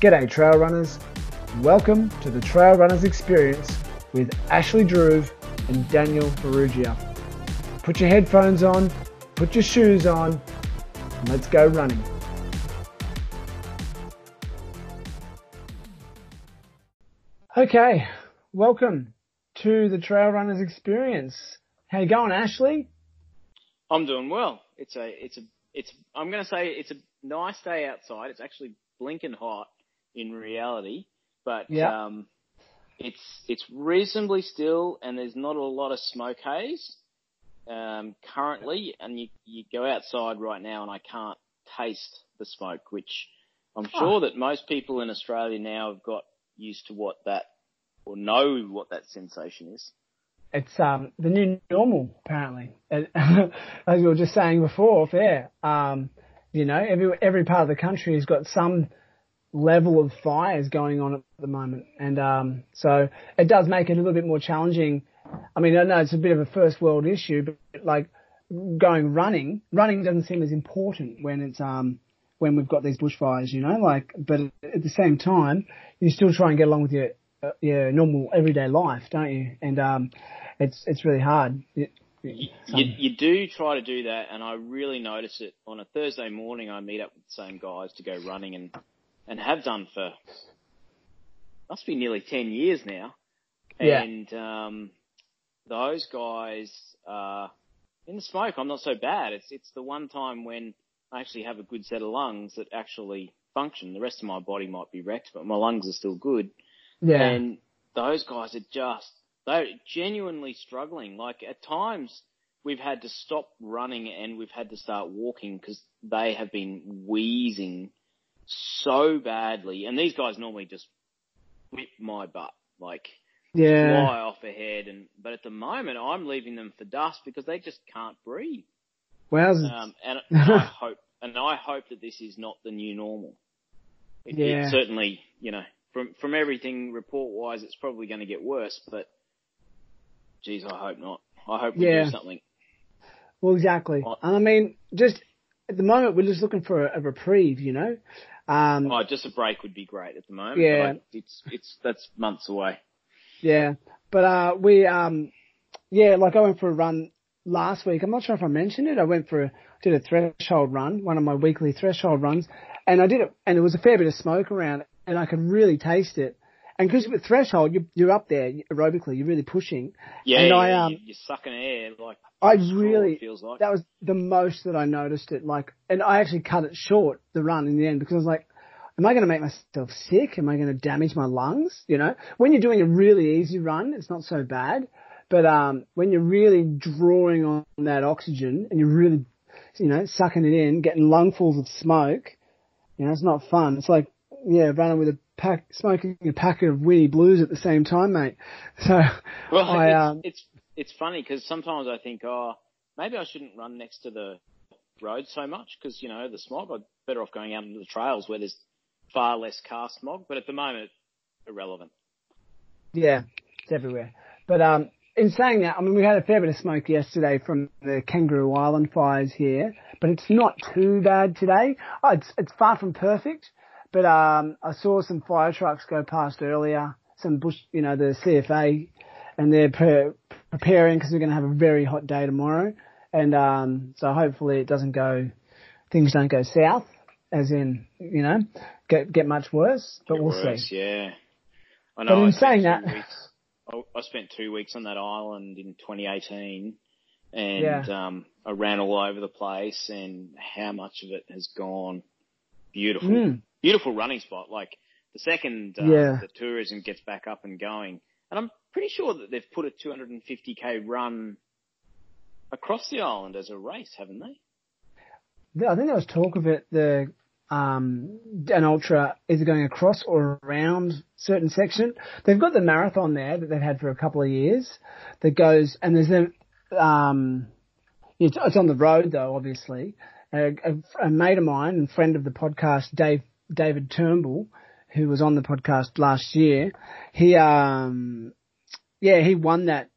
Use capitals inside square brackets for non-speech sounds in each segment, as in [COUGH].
G'day trail runners. Welcome to the Trail Runners Experience with Ashley Drew and Daniel Ferrugia. Put your headphones on, put your shoes on, and let's go running. Okay, welcome to the Trail Runners Experience. How you going, Ashley? I'm doing well. It's a, it's a, it's. I'm going to say it's a nice day outside. It's actually blinking hot in reality, but Yeah. um, it's it's reasonably still, and there's not a lot of smoke haze um, currently. And you you go outside right now, and I can't taste the smoke, which I'm sure that most people in Australia now have got used to what that or know what that sensation is. It's um the new normal apparently. [LAUGHS] As we were just saying before, off air, um, you know, every every part of the country has got some level of fires going on at the moment, and um, so it does make it a little bit more challenging. I mean, I know it's a bit of a first world issue, but like going running, running doesn't seem as important when it's um when we've got these bushfires, you know, like, but at the same time, you still try and get along with your your normal everyday life, don't you? And um, it's it's really hard. It, You, you do try to do that, and I really notice it on a Thursday morning. I meet up with the same guys to go running, and and have done for must be nearly ten years now. Yeah. And um, those guys uh, in the smoke, I'm not so bad. It's it's the one time when I actually have a good set of lungs that actually function. The rest of my body might be wrecked, but my lungs are still good. yeah, And those guys are just, they're genuinely struggling. Like at times we've had to stop running and we've had to start walking because they have been wheezing so badly. And these guys normally just whip my butt, like yeah. fly off ahead. And, but at the moment I'm leaving them for dust because they just can't breathe. Wowzers. Um, and, and [LAUGHS] I hope, and I hope that this is not the new normal. It, Yeah. it certainly, you know, from from everything report wise, it's probably going to get worse. But, geez, I hope not. I hope we Yeah. do something. Well, exactly. I mean, just at the moment, we're just looking for a, a reprieve, you know. Um, Oh, just a break would be great at the moment. Yeah. I, it's it's that's months away. Yeah, but uh, we um, yeah, like I went for a run last week. I'm not sure if I mentioned it. I went for a, did a threshold run, one of my weekly threshold runs, and I did it, and there was a fair bit of smoke around, and I could really taste it. And because with threshold, you, you're up there aerobically, you're really pushing. Yeah, And I, um, you- you're sucking air like I really, feels like. that was the most that I noticed it. Like, and I actually cut it short the run in the end because I was like, am I going to make myself sick? Am I going to damage my lungs? You know, when you're doing a really easy run, it's not so bad. But um, when you're really drawing on that oxygen and you're really, you know, sucking it in, getting lungfuls of smoke, you know, it's not fun. It's like, yeah, running with a pack, smoking a packet of Winnie Blues at the same time, mate. [LAUGHS] So, Well, I, it's, um, it's it's funny because sometimes I think, oh, maybe I shouldn't run next to the road so much because you know the smog. I'm better off going out into the trails where there's far less car smog. But at the moment, irrelevant. Yeah, it's everywhere. But um, in saying that, I mean, we had a fair bit of smoke yesterday from the Kangaroo Island fires here, but it's not too bad today. Oh, it's it's far from perfect, but um, I saw some fire trucks go past earlier, some bush, you know, the CFA, and they're pre- preparing because we're going to have a very hot day tomorrow, and um, so hopefully it doesn't go, things don't go south, as in, you know, get get much worse, but we'll Worse, see. Yeah. I know. But in I spent saying two that- weeks, I, I spent two weeks on that island in 2018, and Yeah. um, I ran all over the place, and how much of it has gone beautiful, Mm. beautiful running spot. Like the second um, Yeah. the tourism gets back up and going, and I'm pretty sure that they've put a 250k run across the island as a race, haven't they? I think there was talk of it, the um, an ultra either going across or around certain section. They've got the marathon there that they've had for a couple of years that goes, and there's a, um, it's, it's on the road though, obviously. A, a, mate of mine and friend of the podcast, Dave, David Turnbull, who was on the podcast last year, he, um, yeah, he won that.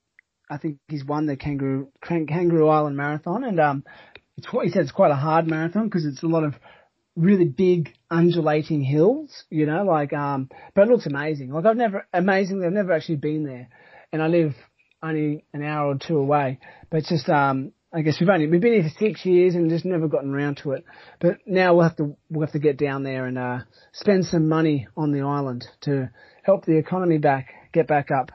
I think he's won the Kangaroo, Kangaroo Island Marathon and, um, it's he said it's quite a hard marathon because it's a lot of really big undulating hills, you know, like, um, but it looks amazing. Like I've never, amazingly, I've never actually been there and I live only an hour or two away, but it's just, um, I guess we've only, we've been here for six years and just never gotten around to it. But now we'll have to, we'll have to get down there and, uh, spend some money on the island to help the economy back, get back up.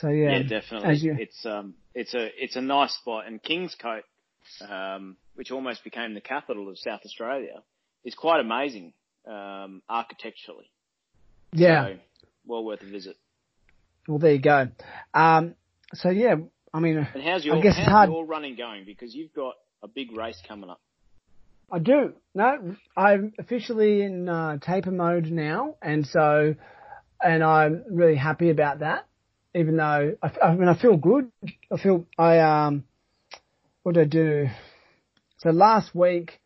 So yeah. Yeah, definitely. You, it's, um, it's a, it's a nice spot and Kingscote, um, which almost became the capital of South Australia is quite amazing um, architecturally. Yeah. So, well worth a visit. Well, there you go. Um, so yeah, I mean, and how's your, I guess how's it's hard. your running going? Because you've got a big race coming up. I do. No, I'm officially in uh, taper mode now, and so, and I'm really happy about that. Even though I, I mean, I feel good. I feel I um, what did I do? So last week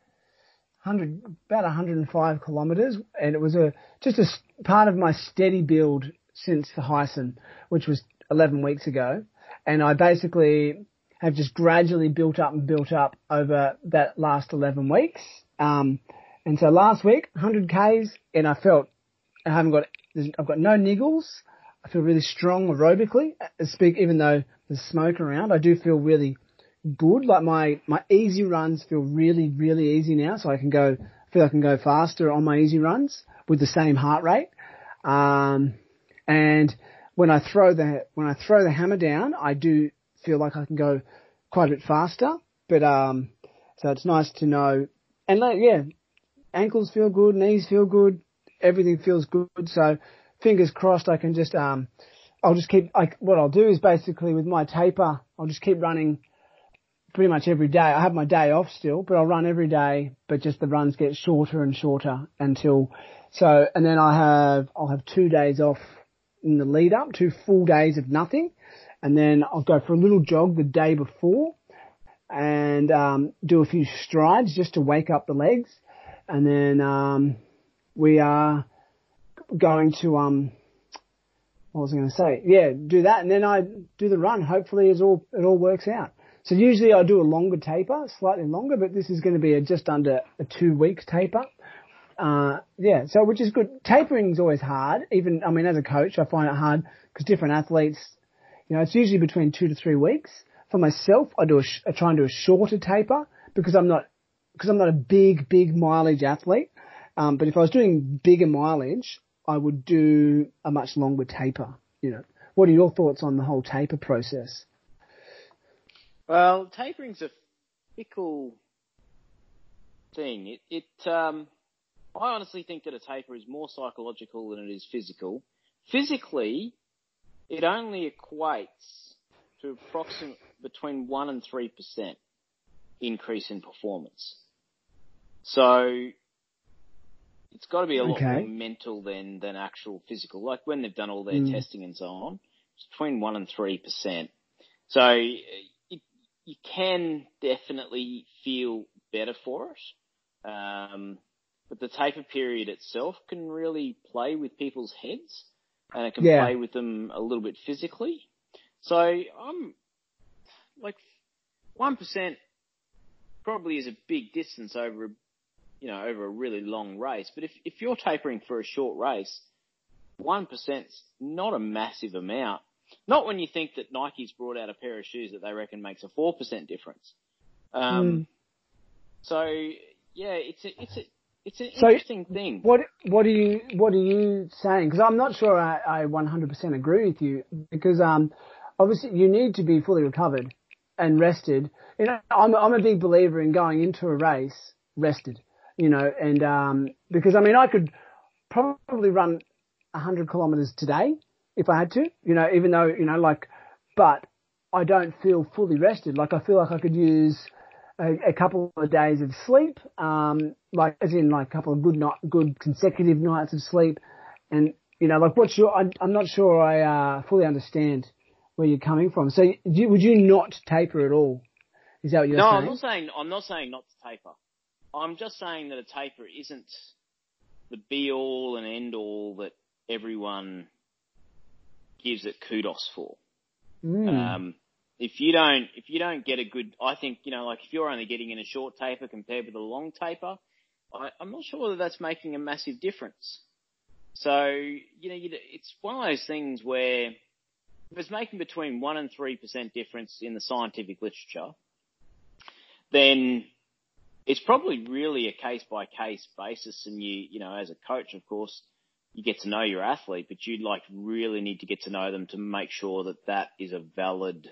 100, about 105 kilometres, and it was a just a part of my steady build since the Heysen, which was 11 weeks ago, and I basically have just gradually built up and built up over that last 11 weeks. Um, and so last week, 100 k's, and I felt I haven't got I've got no niggles. I feel really strong aerobically. Speak even though there's smoke around, I do feel really good. Like my, my easy runs feel really, really easy now. So I can go, feel I can go faster on my easy runs with the same heart rate. Um, and when I throw the, when I throw the hammer down, I do feel like I can go quite a bit faster. But, um, so it's nice to know. And like, yeah, ankles feel good, knees feel good, everything feels good. So fingers crossed I can just, um, I'll just keep, like, what I'll do is basically with my taper, I'll just keep running pretty much every day. I have my day off still, but I'll run every day, but just the runs get shorter and shorter until, so, and then I have, I'll have two days off in the lead up, two full days of nothing, and then I'll go for a little jog the day before and, um, do a few strides just to wake up the legs. And then, um, we are going to, um, what was I going to say? Yeah, do that, and then I do the run. Hopefully, it all it all works out. So usually I do a longer taper, slightly longer, but this is going to be a just under a two week taper. Uh, yeah, so which is good. Tapering is always hard. Even, I mean, as a coach, I find it hard because different athletes, you know, it's usually between two to three weeks. For myself, I do a, I try and do a shorter taper because I'm not, because I'm not a big, big mileage athlete. Um, but if I was doing bigger mileage, I would do a much longer taper, you know. What are your thoughts on the whole taper process? Well, tapering's a fickle thing. It, it um, I honestly think that a taper is more psychological than it is physical. Physically, it only equates to approximately between one and three percent increase in performance. So it's got to be a lot okay. more mental than than actual physical. Like when they've done all their mm. testing and so on, it's between one and three percent. So you can definitely feel better for it. Um, but the taper period itself can really play with people's heads and it can yeah. play with them a little bit physically. So I'm like 1% probably is a big distance over, you know, over a really long race. But if, if you're tapering for a short race, 1%'s not a massive amount. Not when you think that Nike's brought out a pair of shoes that they reckon makes a four percent difference. Um, mm. So yeah, it's a, it's a, it's an so interesting thing. What what are you what are you saying? Because I'm not sure I, I 100% agree with you. Because um, obviously you need to be fully recovered and rested. You know, I'm I'm a big believer in going into a race rested. You know, and um, because I mean I could probably run 100 kilometers today if I had to, you know, even though, you know, like, but I don't feel fully rested. Like I feel like I could use a, a couple of days of sleep, um, like as in like a couple of good night, good consecutive nights of sleep, and you know, like what's your? I, am not sure I uh, fully understand where you're coming from. So, you, would you not taper at all? Is that what you're no, saying? No, I'm not saying. I'm not saying not to taper. I'm just saying that a taper isn't the be all and end all that everyone gives it kudos for. Mm. Um, if you don't, if you don't get a good, I think, you know, like if you're only getting in a short taper compared with a long taper, I, I'm not sure whether that's making a massive difference. So, you know, it's one of those things where if it's making between 1 and 3% difference in the scientific literature, then it's probably really a case by case basis. And you, you know, as a coach, of course, you get to know your athlete, but you'd like really need to get to know them to make sure that that is a valid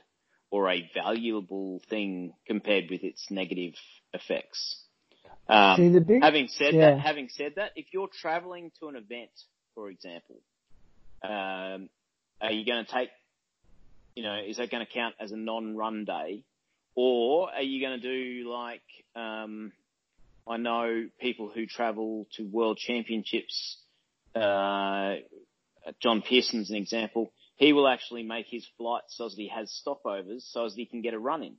or a valuable thing compared with its negative effects. Um, See, big, having said yeah. that, having said that, if you're traveling to an event, for example, um, are you going to take, you know, is that going to count as a non-run day, or are you going to do like, um, I know people who travel to world championships. Uh, John Pearson's an example. He will actually make his flights so that he has stopovers so as he can get a run in.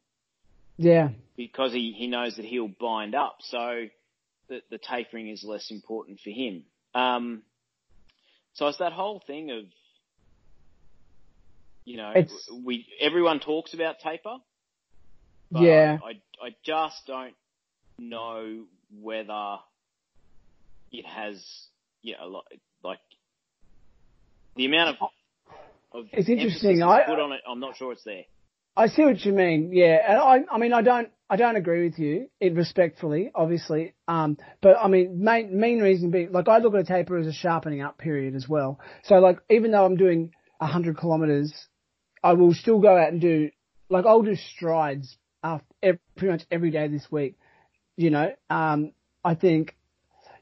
Yeah. Because he, he knows that he'll bind up. So the, the tapering is less important for him. Um, so it's that whole thing of, you know, it's, we, everyone talks about taper. yeah. I, I just don't know whether it has, you know, like, like the amount of it's interesting. I put on it. I'm not sure it's there. I see what you mean. Yeah, and I, I mean, I don't, I don't agree with you. It respectfully, obviously. Um, but I mean, main main reason being, like, I look at a taper as a sharpening up period as well. So, like, even though I'm doing hundred kilometers, I will still go out and do, like, I'll do strides after every, pretty much every day this week. You know, um, I think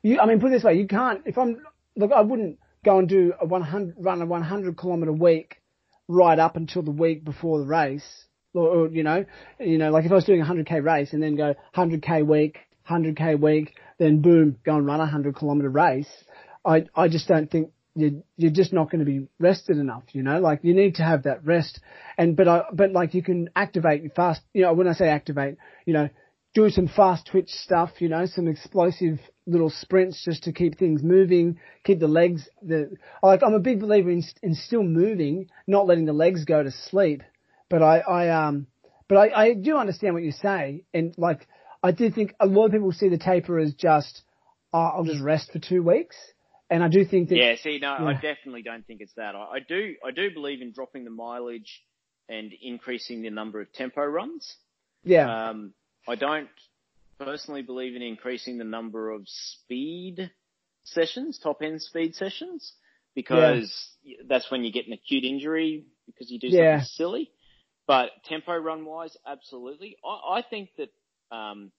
you. I mean, put it this way, you can't. If I'm, look, I wouldn't go and do a 100 run a 100 kilometer week right up until the week before the race or, or, you know, you know, like if I was doing a 100k race and then go 100k week, 100k week, then boom, go and run a 100 kilometer race. I, I just don't think you're, you're just not going to be rested enough, you know, like you need to have that rest and, but I, but like you can activate fast, you know, when I say activate, you know, do some fast twitch stuff, you know, some explosive little sprints just to keep things moving, keep the legs, the, like I'm a big believer in, in still moving, not letting the legs go to sleep but I, I um, but I, I do understand what you say, and like I do think a lot of people see the taper as just, oh, I'll just rest for two weeks, and I do think that. Yeah, see, no, yeah. I definitely don't think it's that. I, I do, I do believe in dropping the mileage and increasing the number of tempo runs. Yeah. Um, I don't personally believe in increasing the number of speed sessions, top end speed sessions, because yeah. that's when you get an acute injury because you do something yeah. silly. But tempo run wise, absolutely. I, I think that um,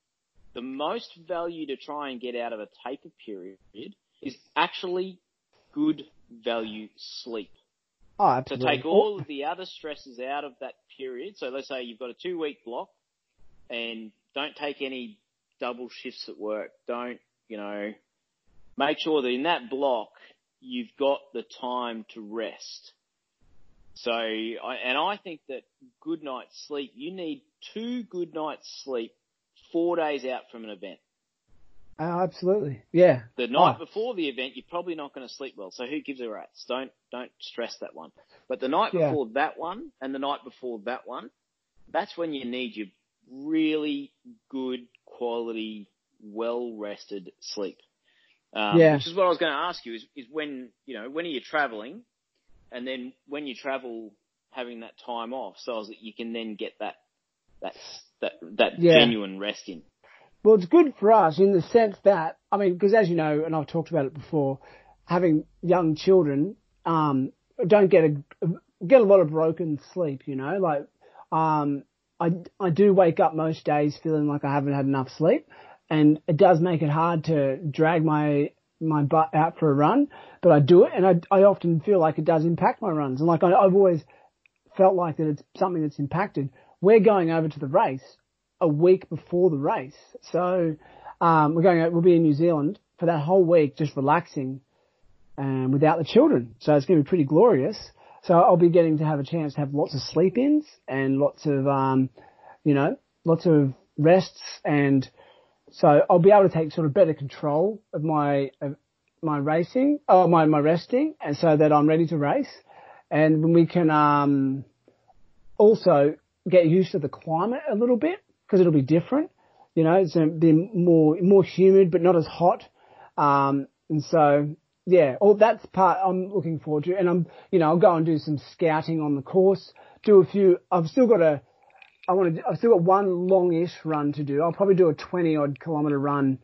the most value to try and get out of a taper period is actually good value sleep. Oh, absolutely. To take all of the other stresses out of that period. So let's say you've got a two week block and don't take any double shifts at work. Don't, you know, make sure that in that block you've got the time to rest. So, I, and I think that good night's sleep, you need two good nights sleep four days out from an event. Oh, absolutely. Yeah. The night oh. before the event, you're probably not going to sleep well. So who gives a rat's? Don't, don't stress that one. But the night yeah. before that one and the night before that one, that's when you need your really good quality, well rested sleep. Um, yeah. Which is what I was going to ask you is, is when, you know, when are you traveling? and then when you travel, having that time off so that you can then get that that that that yeah. genuine rest in. Well, it's good for us in the sense that I mean, because as you know, and I've talked about it before, having young children um, don't get a get a lot of broken sleep. You know, like um, I I do wake up most days feeling like I haven't had enough sleep, and it does make it hard to drag my my butt out for a run, but I do it, and I, I often feel like it does impact my runs. And like I, I've always felt like that it's something that's impacted. We're going over to the race a week before the race, so um, we're going. We'll be in New Zealand for that whole week, just relaxing, um, without the children. So it's going to be pretty glorious. So I'll be getting to have a chance to have lots of sleep-ins and lots of, um, you know, lots of rests and so I'll be able to take sort of better control of my of my racing, oh my my resting, and so that I'm ready to race, and we can um, also get used to the climate a little bit because it'll be different. You know, it's going to be more more humid, but not as hot. Um, and so yeah, all that's part I'm looking forward to. And I'm, you know, I'll go and do some scouting on the course, do a few. I've still got a, I want to, I've still got one longish run to do. I'll probably do a 20 odd kilometer run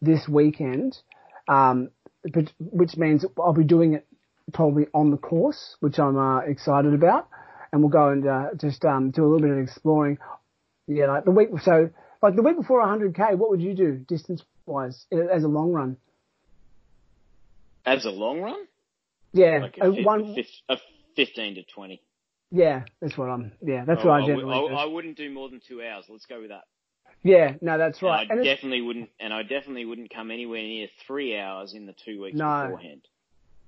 this weekend, um, but, which means I'll be doing it probably on the course, which I'm uh, excited about. And we'll go and uh, just um, do a little bit of exploring. Yeah, like the week, so like the week before 100k, what would you do distance wise as a long run? As a long run? Yeah, Like a, a one. a 15 to 20. Yeah, that's what I'm. Yeah, that's Oh, what I I, generally w- I, I wouldn't do more than two hours. Let's go with that. yeah, no, that's right. And I And definitely wouldn't, and I definitely wouldn't come anywhere near three hours in the two weeks No. beforehand.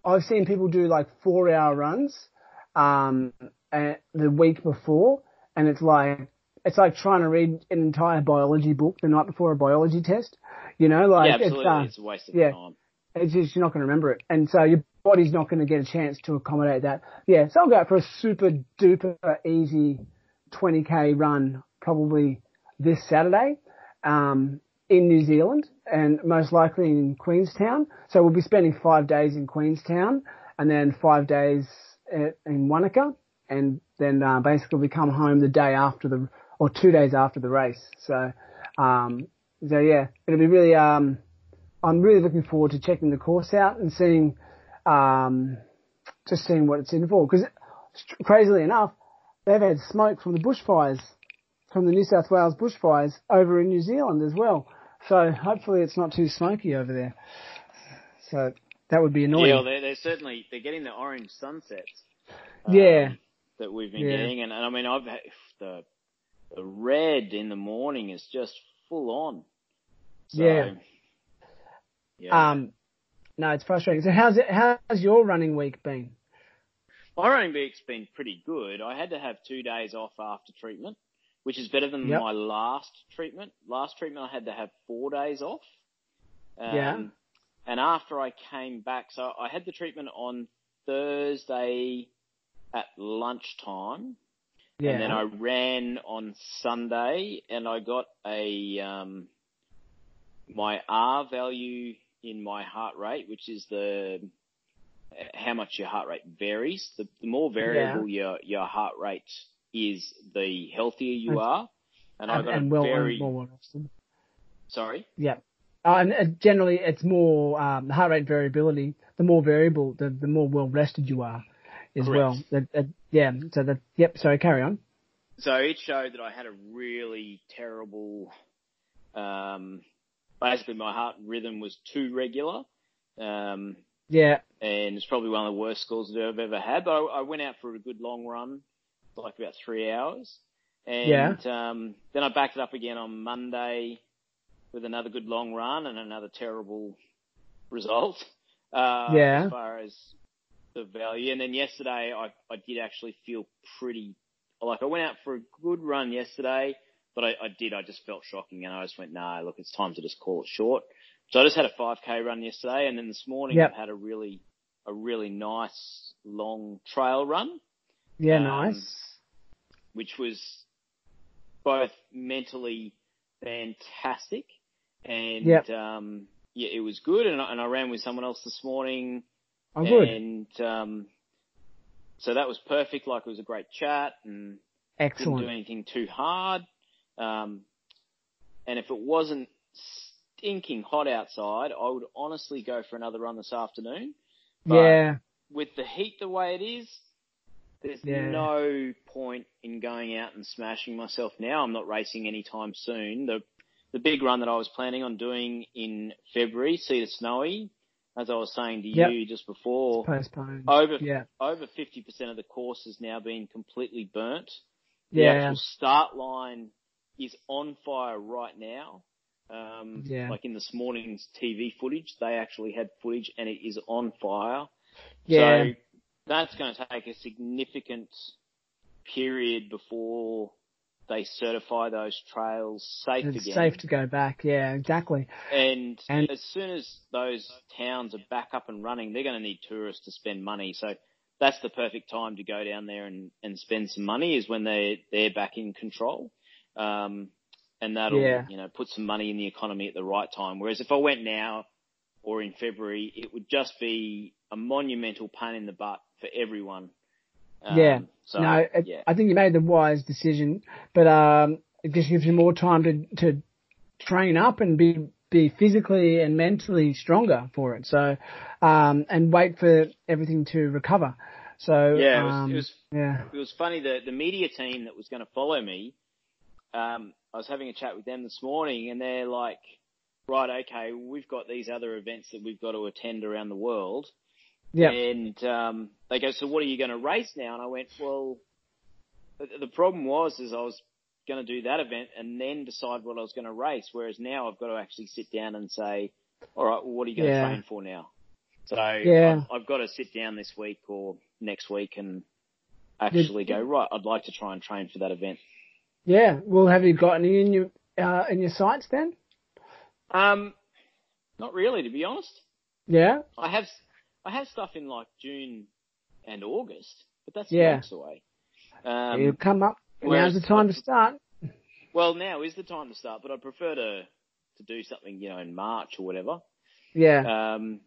I've seen people do like four hour runs, um, and the week before, and it's like it's like trying to read an entire biology book the night before a biology test. You know, like yeah, it's uh, it's a waste of yeah. time. It's just you're not going to remember it, and so your body's not going to get a chance to accommodate that. Yeah, so I'll go out for a super duper easy 20k run probably this Saturday um, in New Zealand, and most likely in Queenstown. So we'll be spending five days in Queenstown, and then five days at, in Wanaka, and then uh, basically we come home the day after the or two days after the race. So, um, so yeah, it'll be really. Um, I'm really looking forward to checking the course out and seeing, um, just seeing what it's in for. Because crazily enough, they've had smoke from the bushfires, from the New South Wales bushfires over in New Zealand as well. So hopefully it's not too smoky over there. So that would be annoying. Yeah, well, they're, they're certainly they're getting the orange sunsets. um, Yeah. that we've been Yeah. getting, and, and I mean, I've had the the red in the morning is just full on. So, Yeah. Yeah. Um, no, it's frustrating. So how's it? How's your running week been? My running week's been pretty good. I had to have two days off after treatment, which is better than Yep. my last treatment. Last treatment, I had to have four days off. Um, Yeah. And after I came back, so I had the treatment on Thursday at lunchtime. Yeah. And then I ran on Sunday and I got a, um, my R value in my heart rate, which is the, how much your heart rate varies. The, the more variable your, your heart rate is, the healthier you And- are. And I and, got and a well, very, well rested. sorry? Yeah. Uh, and uh, generally, it's more um, heart rate variability. The more variable, the, the more well rested you are, as Correct. well. That, that, yeah. So that. Yep. Sorry. Carry on. So it showed that I had a really terrible, um, basically my heart rhythm was too regular. Um, Yeah. and it's probably one of the worst scores that I've ever had. But I, I went out for a good long run, like about three hours, and Yeah. um, then I backed it up again on Monday with another good long run and another terrible result. Uh, Yeah. As far as the value, and then yesterday I I did actually feel pretty like I went out for a good run yesterday, but I, I did I just felt shocking and I just went nah look it's time to just call it short. So I just had a 5k run yesterday, and then this morning Yep. I've had a really a really nice long trail run, Yeah. Um, nice. which was both mentally fantastic and Yep. um, yeah, it was good. And I, and I ran with someone else this morning, Oh, good. and um, so that was perfect. Like it was a great chat, and didn't do anything too hard. Um, and if it wasn't stinking hot outside, I would honestly go for another run this afternoon. But Yeah. with the heat the way it is, there's Yeah. no point in going out and smashing myself now. I'm not racing anytime soon. The the big run that I was planning on doing in February, Cedar Snowy, as I was saying to Yep. you just before, Postponed. over Yeah. over 50% of the course has now been completely burnt. The Yeah. actual start line is on fire right now. Um, Yeah. like in this morning's TV footage, they actually had footage and it is on fire. Yeah. So that's going to take a significant period before they certify those trails safe It's again. safe to go back. Yeah. Exactly. And, And- as soon as those towns are back up and running, they're going to need tourists to spend money. So that's the perfect time to go down there and, and spend some money is when they they're back in control. Um, and that'll Yeah. you know put some money in the economy at the right time. Whereas if I went now or in February, it would just be a monumental pain in the butt for everyone. Um, Yeah. So no, it, yeah. I think you made the wise decision, but um, it just gives you more time to to train up and be be physically and mentally stronger for it. So, um, and wait for everything to recover. So Yeah, it was- um, it was- yeah, it was funny the the media team that was going to follow me. Um, I was having a chat with them this morning, and they're like, "Right, okay, we've got these other events that we've got to attend around the world." yeah, And um, they go, "So what are you going to race now?" And I went, "Well, the, problem was is I was going to do that event and then decide what I was going to race. Whereas now I've got to actually sit down and say, all right, well, what are you going to Yeah. train for now?" So Yeah. I've, I've got to sit down this week or next week and actually go right. I'd like to try and train for that event. Yeah. Well, have you got any in your uh, in your sights then? Um, not really, to be honest. Yeah, I have I have stuff in like June and August, but that's Yeah. months away. Um, you come up. Now's the time to start. Well, now is the time to start, but I prefer to to do something, you know, in March or whatever. Yeah, Um,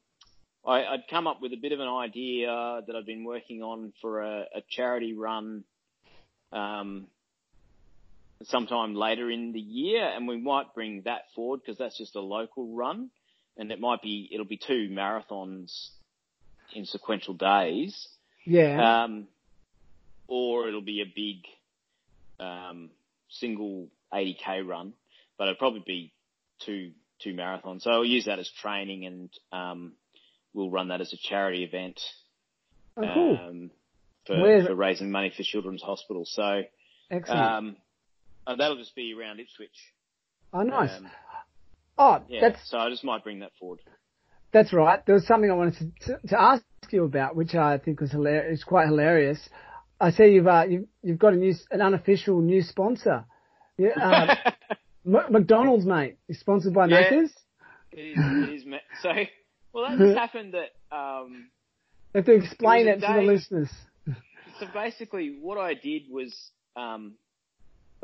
I, I'd come up with a bit of an idea that I've been working on for a, a charity run, um, sometime later in the year, and we might bring that forward because that's just a local run, and it might be it'll be two marathons in sequential days. yeah, Um, or it'll be a big um, single 80k run, but it'll probably be two two marathons. So I'll use that as training, and um, we'll run that as a charity event oh, cool, um, for, for raising money for Children's Hospital. So excellent. Uh, that'll just be around Ipswich. oh, nice. Um, oh, yeah, that's so I just might bring that forward. That's right. There was something I wanted to, to, to ask you about, which I think was hilarious. It's quite hilarious. I see you've uh, you've, you've got a new an unofficial new sponsor. Yeah, uh, [LAUGHS] M- McDonald's, mate. You're sponsored by Yeah. Macca's. it is, it is, ma- so, well, that just happened that, um, [LAUGHS] You have to explain It it to the listeners. [LAUGHS] So basically, what I did was, um,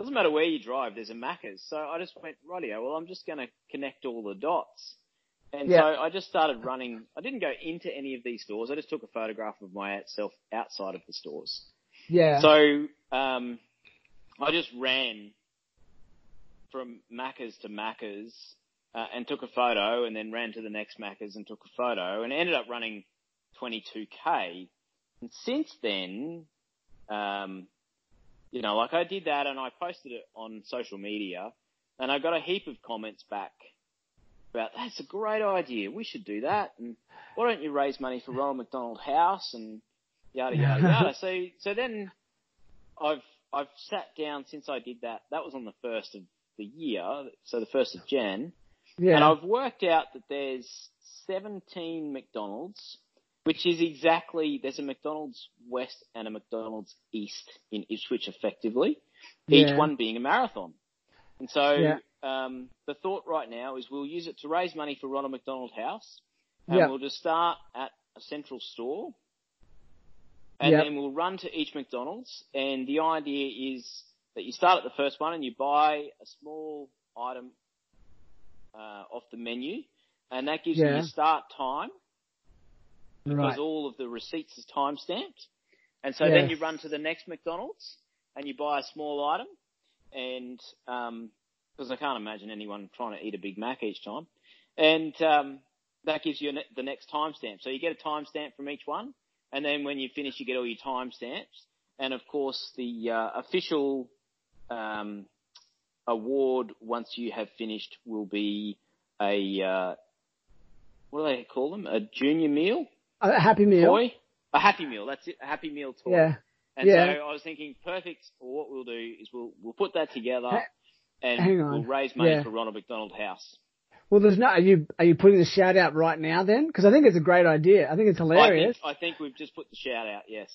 doesn't matter where you drive, there's a Macca's. So I just went, rightio, well, I'm just going to connect all the dots. And Yeah. so I just started running. I didn't go into any of these stores. I just took a photograph of myself outside of the stores. Yeah. So um, I just ran from Macca's to Macca's uh, and took a photo, and then ran to the next Macca's and took a photo, and ended up running 22k. And since then, um, you know, like I did that, and I posted it on social media, and I got a heap of comments back about that's a great idea. We should do that, and why don't you raise money for Ronald McDonald House and yada yada [LAUGHS] yada. So so then I've I've sat down since I did that. That was on the first of the year, so the first of Jan, yeah. and I've worked out that there's 17 McDonald's, which is exactly there's a McDonald's West and a McDonald's East in Ipswich, effectively, each Yeah. one being a marathon. And so Yeah. um, the thought right now is we'll use it to raise money for Ronald McDonald House, and Yeah. we'll just start at a central store, and then we'll run to each McDonald's. And the idea is that you start at the first one and you buy a small item uh, off the menu, and that gives you your start time because right. all of the receipts is time stamped. And so then you run to the next McDonald's and you buy a small item, and because I can't imagine anyone trying to eat a Big Mac each time, and um, that gives you the next timestamp. So you get a timestamp from each one, and then when you finish, you get all your timestamps, and of course the uh, official um, award once you have finished will be a uh, what do they call them? A junior meal a happy meal. toy, a happy meal. That's it, a happy meal toy. Yeah. And Yeah. so I was thinking, perfect. Well, what we'll do is we'll we'll put that together, Ha- and we'll raise money Yeah. for Ronald McDonald House. Well, there's no. Are you are you putting the shout out right now then? Because I think it's a great idea. I think it's I hilarious, think, I think we've just put the shout out. Yes.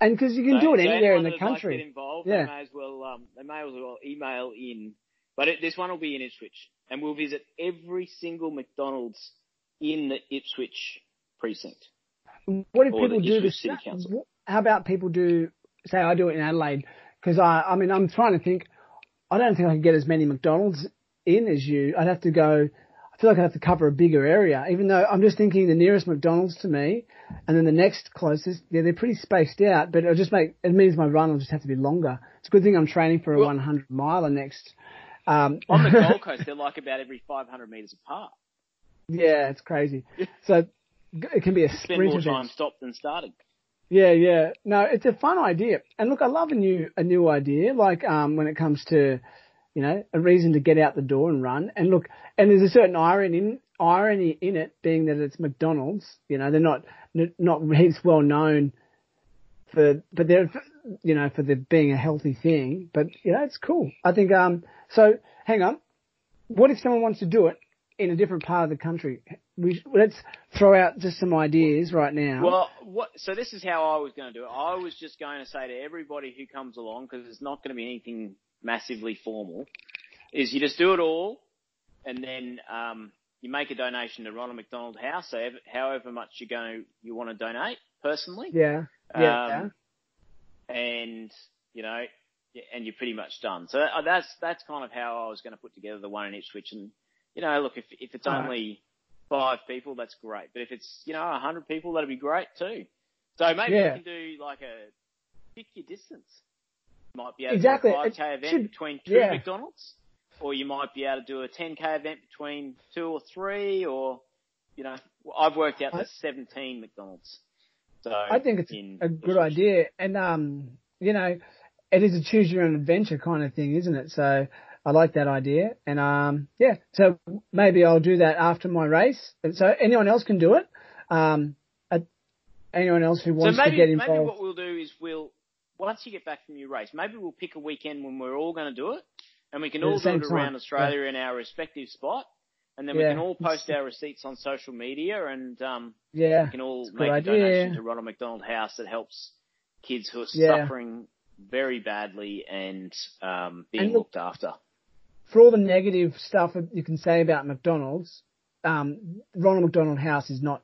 and because you can So- do it so anywhere in the like country. get involved, Yeah. they may as well um, they may as well email in. But it, this one will be in Ipswich, and we'll visit every single McDonald's in the Ipswich precinct. What if people do this? City Council. How about people do? Say I do it in Adelaide because I. I mean, I'm trying to think. I don't think I can get as many McDonald's in as you. I'd have to go. I feel like I'd have to cover a bigger area, even though I'm just thinking the nearest McDonald's to me, and then the next closest. Yeah, they're pretty spaced out, but it'll just make it means my run will just have to be longer. It's a good thing I'm training for a Well- 100 miler next. Um, On the [LAUGHS] Gold Coast, they're like about every 500 metres apart. yeah, it's crazy. [LAUGHS] So it can be a Spend sprint more event. stopped than starting. Yeah, yeah. No, it's a fun idea. And look, I love a new a new idea. Like um, when it comes to, you know, a reason to get out the door and run. And look, and there's a certain irony in irony in it, being that it's McDonald's. You know, they're not not heaps well known for, but they're you know for the being a healthy thing. But you know, it's cool. I think. Um. So hang on. What if someone wants to do it in a different part of the country? We let's throw out just some ideas right now. Well, what? So this is how I was going to do it. I was just going to say to everybody who comes along, because it's not going to be anything massively formal, is you just do it all, and then um, you make a donation to Ronald McDonald House. However much you go, you want to donate personally, yeah. Yeah. Um, and you know, and you're pretty much done. So uh, that's that's kind of how I was going to put together the one in Ipswich. And you know, look, if if it's Alright. only five people, that's great. But if it's you know a hundred people, that'd be great too. So maybe Yeah. you can do like a pick your distance. Might be able Exactly. to do a 5k event should- between two yeah. McDonald's, or you might be able to do a 10k event between two or three, or you know, I've worked out there's 17 McDonald's. So I think it's a good idea, and um, you know, it is a choose your own adventure kind of thing, isn't it? So I like that idea, and um, yeah, so maybe I'll do that after my race. So anyone else can do it. Um, uh, anyone else who So wants maybe, to get involved. So maybe what we'll do is we'll, once you get back from your race, maybe we'll pick a weekend when we're all going to do it, and we can At all do it around time, Australia in our respective spot, and then we can all post our receipts on social media, and um, yeah, we can all good make a idea. donation to Ronald McDonald House that helps kids who are Yeah. suffering very badly and um, being And look- looked after. For all the negative stuff that you can say about McDonald's, um, Ronald McDonald House is not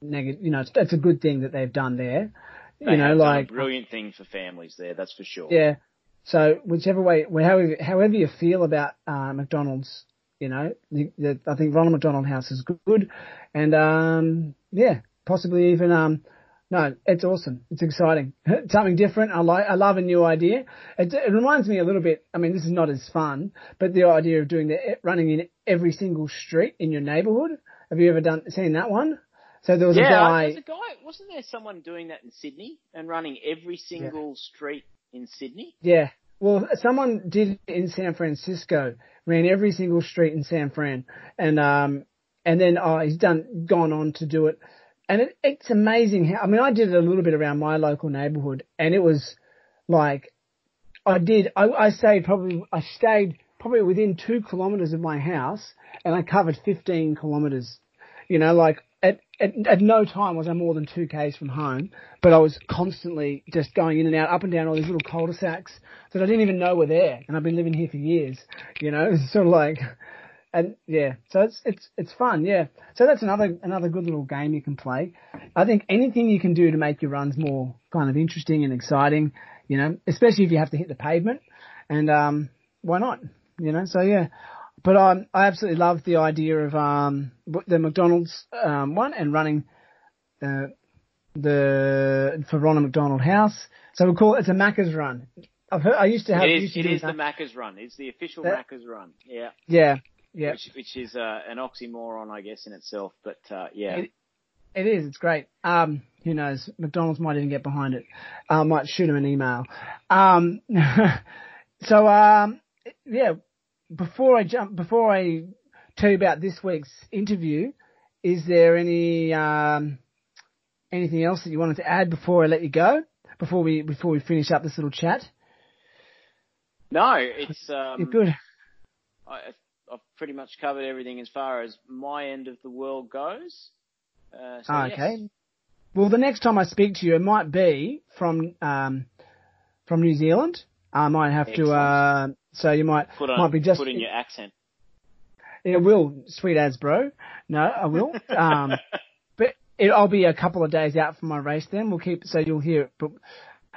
negative. You know, it's, it's a good thing that they've done there. They you know, like a brilliant thing for families there, that's for sure. Yeah. So whichever way, however, however you feel about uh, McDonald's, you know, the, the, I think Ronald McDonald House is good, and um, yeah, possibly even um, no, it's awesome. It's exciting. [LAUGHS] Something different. I like. I love a new idea. It, it reminds me a little bit. I mean, this is not as fun, but the idea of doing the running in every single street in your neighbourhood. Have you ever done seen that one? So there was a guy. yeah, a guy. Wasn't there someone doing that in Sydney and running every single street in Sydney? Yeah. Well, someone did it in San Francisco, ran every single street in San Fran, and um, and then oh, he's done gone on to do it, and it, it's amazing how. I mean, I did it a little bit around my local neighborhood, and it was like, I did. I, I stayed probably. I stayed probably within two kilometers of my house, and I covered fifteen kilometers. You know, like at, at at no time was I more than two k's from home, but I was constantly just going in and out, up and down all these little cul-de-sacs that I didn't even know were there, and I've been living here for years. You know, it's sort of like, and yeah, so it's it's it's fun, yeah. So that's another another good little game you can play. I think anything you can do to make your runs more kind of interesting and exciting, you know, especially if you have to hit the pavement, and um, why not? You know, so yeah. But um, I absolutely love the idea of um, the McDonald's um, one and running uh, the for Ronald McDonald House. So we call it, it's a Macca's run. I've heard, I used to have. It is, used to it is the. Macca's run. It's the official That- Macca's run. Yeah. Yeah, yeah. Which, which is uh, an oxymoron, I guess, in itself. But uh, yeah. It- It is. It's great. Um, who knows? McDonald's might even get behind it. I might shoot him an email. Um, [LAUGHS] so um, yeah. Before I jump, before I tell you about this week's interview, is there any um, anything else that you wanted to add before I let you go? Before we before we finish up this little chat. no, it's um, You're good. I, I've pretty much covered everything as far as my end of the world goes. Uh, so okay. Well, the next time I speak to you, it might be from um, from New Zealand. I might have to. Uh, so you might Put on, might be just. put in your accent. Yeah, will, sweet as bro. No, I will. Um, [LAUGHS] but it, I'll be a couple of days out from my race then. We'll keep, so you'll hear it, but,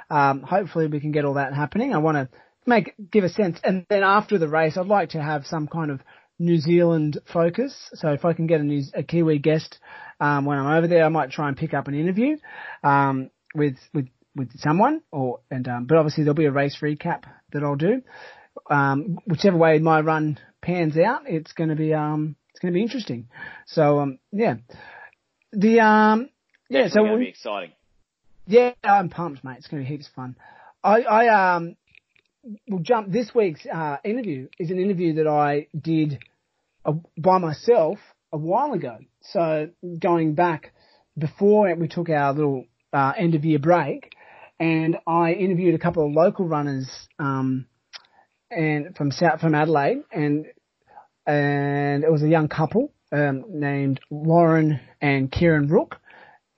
um, hopefully we can get all that happening. I want to make give a sense. And then after the race, I'd like to have some kind of New Zealand focus. So if I can get a, New, a Kiwi guest um, when I'm over there, I might try and pick up an interview um, with with with someone. Or and um, but obviously there'll be a race recap that I'll do. Um, whichever way my run pans out, it's going to be um, it's going to be interesting. So um, yeah, the um, yeah, Definitely so gonna be exciting. yeah, I'm pumped, mate. It's going to be heaps of fun. I, I um, will jump. This week's uh, interview is an interview that I did uh, by myself a while ago. So going back before we took our little uh, end of year break, and I interviewed a couple of local runners um, and from South from Adelaide, and and it was a young couple um, named Lauren and Kieran Rook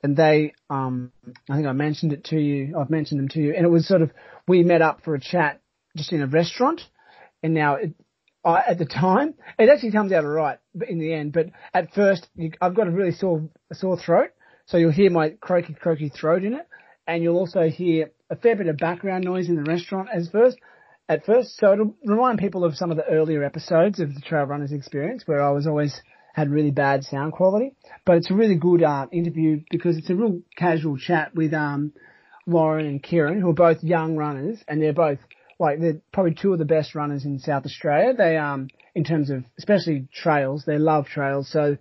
and they, um, I think I mentioned it to you. I've mentioned them to you, and it was sort of we met up for a chat just in a restaurant, and now it, I, at the time it actually comes out all right, in the end. But at first, you, I've got a really sore sore throat, so you'll hear my croaky croaky throat in it, and you'll also hear a fair bit of background noise in the restaurant as first. At first, so it'll remind people of some of the earlier episodes of the Trail Runners Experience, where I was always had really bad sound quality. But it's a really good uh, interview because it's a real casual chat with um, Lauren and Kieran, who are both young runners, and they're both like they're probably two of the best runners in South Australia. They um in terms of especially trails, they love trails. So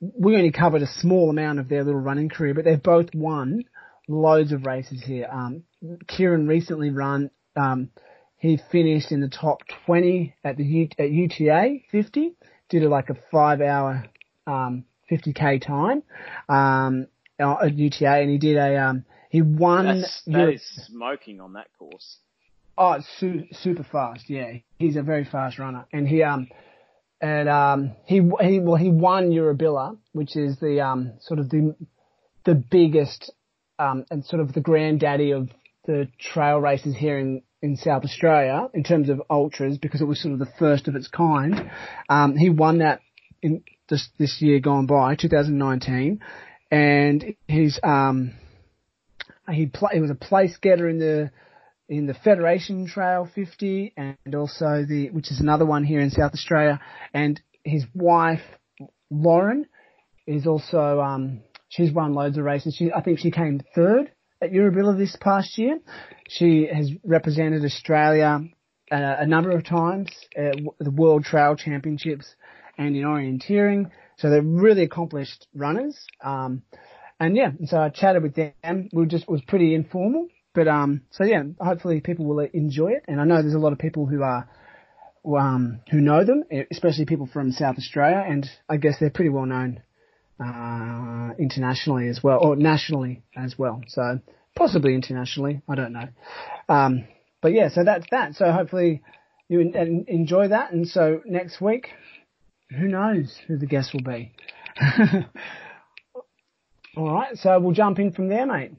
we only covered a small amount of their little running career, but they've both won loads of races here. Um, Kieran recently run. Um, he finished in the top 20 at the U- at UTA 50 did a, like a five hour um, 50k time um, at UTA, and he did a um, he won. That's, that Europe- is smoking on that course. Oh, it's su- super fast. Yeah, he's a very fast runner, and he um and um he he well he won Yurrebilla, which is the um sort of the the biggest um and sort of the granddaddy of the trail races here in in South Australia in terms of ultras because it was sort of the first of its kind. Um, he won that in this this year gone by, 2019, and he's um he pla he was a place getter in the in the Federation Trail 50 and also the, which is another one here in South Australia. And his wife, Lauren, is also, um, she's won loads of races. She, I think she came third at Yurrebilla this past year. She has represented Australia uh, a number of times at the World Trail Championships and in orienteering. So they're really accomplished runners. Um, and yeah, so I chatted with them. We just it was pretty informal, but um, so yeah, hopefully people will enjoy it. And I know there's a lot of people who are um who know them, especially people from South Australia, and I guess they're pretty well known uh, internationally as well, or nationally as well. So possibly internationally, I don't know. Um, but yeah, so that's that. So hopefully you en- en- enjoy that. And so next week, who knows who the guest will be. [LAUGHS] All right, so we'll jump in from there, mate.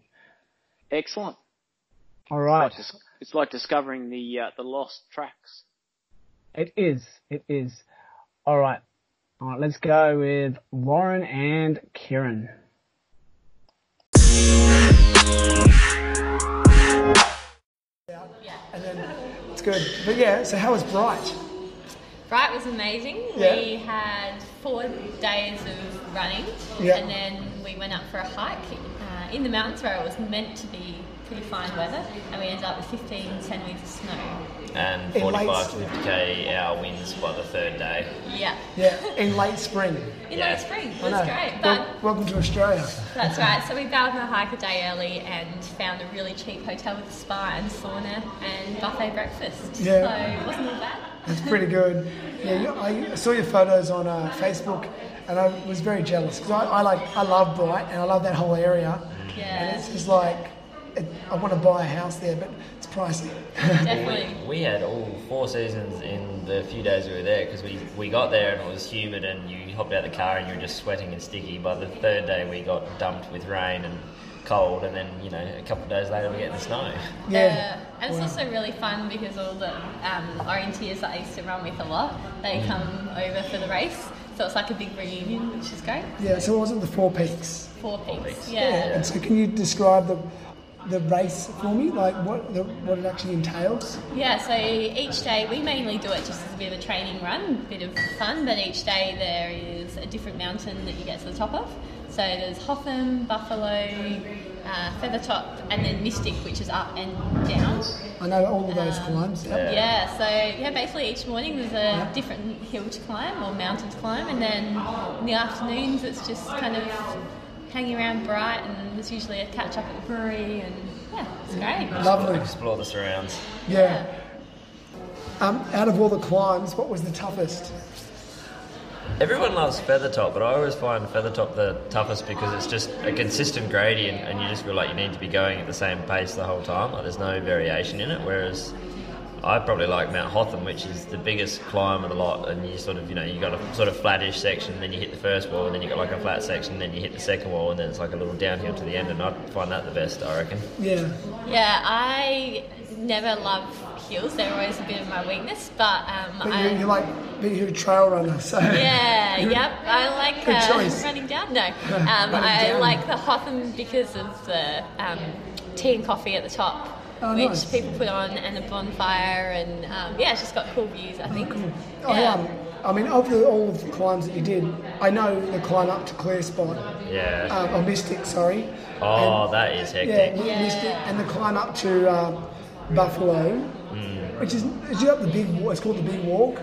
Excellent. All right, Like dis- it's like discovering the uh, the lost tracks. it is, it is. All right, all right. Let's go with Lauren and Kieran. And then it's good, but yeah. So how was Bright? Bright was amazing. Yeah. We had four days of running, Yeah. and then we went up for a hike uh, in the mountains where it was meant to be pretty fine weather, and we ended up with 15 centimetres of snow. and 45 to 50k hour winds by the third day. Yeah. Yeah, in late spring. [LAUGHS] In Yeah. late spring. It I great. Wel- But welcome to Australia. that's right. [LAUGHS] So we bailed on the hike a day early and found a really cheap hotel with a spa and sauna and buffet breakfast. Yeah. So it wasn't all bad. It's pretty good. [LAUGHS] Yeah, you- I saw your photos on uh, Facebook, and I was very jealous because I, I like I love Bright and I love that whole area. Yeah. And it's just like it, I want to buy a house there, but it's pricey. [LAUGHS] Definitely. We had all four seasons in the few days we were there because we, we got there and it was humid and you hopped out the car and you were just sweating and sticky. By the third day we got dumped with rain and cold and then, you know, a couple of days later we get the snow. yeah. Uh, and it's also really fun because all the um, orienteers that I used to run with a lot, they come over for the race. So it's like a big reunion, which is great. Yeah. So it wasn't the Four Peaks. Four peaks. peaks. Yeah. And so can you describe the the race for me? Like what the, what it actually entails? Yeah, so each day we mainly do it just as a bit of a training run, bit of fun, but each day there is a different mountain that you get to the top of. So there's Hotham, Buffalo, uh, Feathertop, and then Mystic, which is up and down. I know all of those Um, climbs. Yep. Yeah, so yeah, basically each morning there's a different hill to climb or mountain to climb, and then in the afternoons it's just kind of hanging around Bright, and there's usually a catch up at the brewery, and yeah, it's great. Lovely. Explore the surrounds. Yeah. Um, out of all the climbs, what was the toughest? Everyone loves Feathertop, but I always find Feathertop the toughest because it's just a consistent gradient and you just feel like you need to be going at the same pace the whole time. Like there's no variation in it. Whereas I probably like Mount Hotham, which is the biggest climb of the lot, and you sort of, you know, you got a sort of flattish section, then you hit the first wall, and then you got like a flat section, then you hit the second wall, and then it's like a little downhill to the end, and I find that the best, I reckon. Yeah. Yeah, I never love hills; they're always a bit of my weakness, but um, But I, you, you're like, being you're a trail runner, so. Yeah, [LAUGHS] yep. I like Good uh, choice. running down. No, [LAUGHS] um, Running I down. like the Hotham because of the um, tea and coffee at the top, Oh, which nice. people put on, and a bonfire, and um, yeah, it's just got cool views. I think. I, Yeah. um, I mean, of the, all of the climbs that you did, I know the climb up to Clear Spot, Yeah. um, or Mystic, sorry. oh, that is Yeah, hectic. Yeah. Mystic, and the climb up to um, Buffalo, which is, is it up the big? It's called the Big Walk.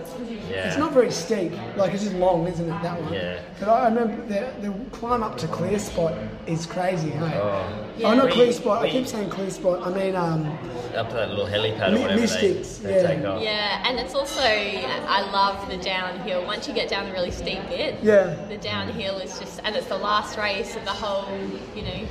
Yeah. It's not very steep, like it's just long, isn't it? That one. Yeah. But I I remember the, the climb up to Clear Spot is crazy, hey? Oh, Yeah. Oh, not We- Clear Spot. I keep saying Clear Spot. I mean, um, up to that little helipad or Mi- whatever Mystics, they, they yeah. take off. Yeah, and it's also I love the downhill. Once you get down the really steep bit, Yeah. the downhill is just, and it's the last race of the whole, you know,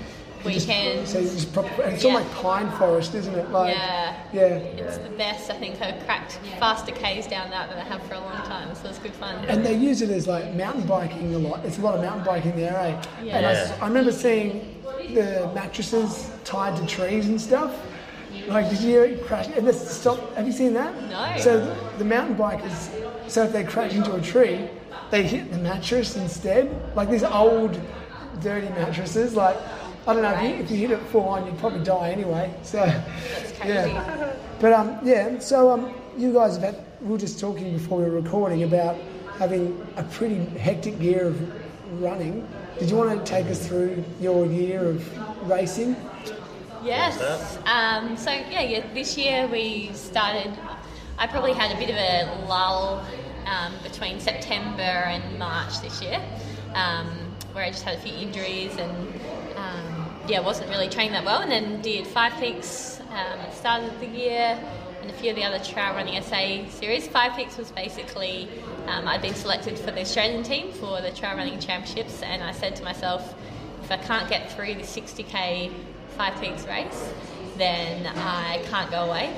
you just- weekend. so just proper, and it's all like pine forest, isn't it? Like, Yeah. Yeah. It's the best. I think I've cracked faster Ks down that than I have for a long time, so it's good fun. And they use it as like mountain biking a lot. It's a lot of mountain biking there, eh? Yeah. And I, Yeah. I remember seeing the mattresses tied to trees and stuff. Like, did you hear it crash? And this stop. Have you seen that? No. So the, the mountain bikers, so if they crash into a tree, they hit the mattress instead. Like these old, dirty mattresses. Like, I don't know if you, if you hit it full on, you'd probably die anyway. So, crazy. yeah. But um, yeah. So um, you guys have had. We were just talking before we were recording about having a pretty hectic year of running. Did you want to take us through your year of racing? Yes. Um, so yeah, yeah, this year we started. I probably had a bit of a lull um, between September and March this year, um, where I just had a few injuries and um, yeah, wasn't really training that well. And then did Five Peaks um, at the start of the year and a few of the other trail running SA series. Five Peaks was basically um, I'd been selected for the Australian team for the trail running championships, and I said to myself, if I can't get through the 60k Five Peaks race, then I can't go away.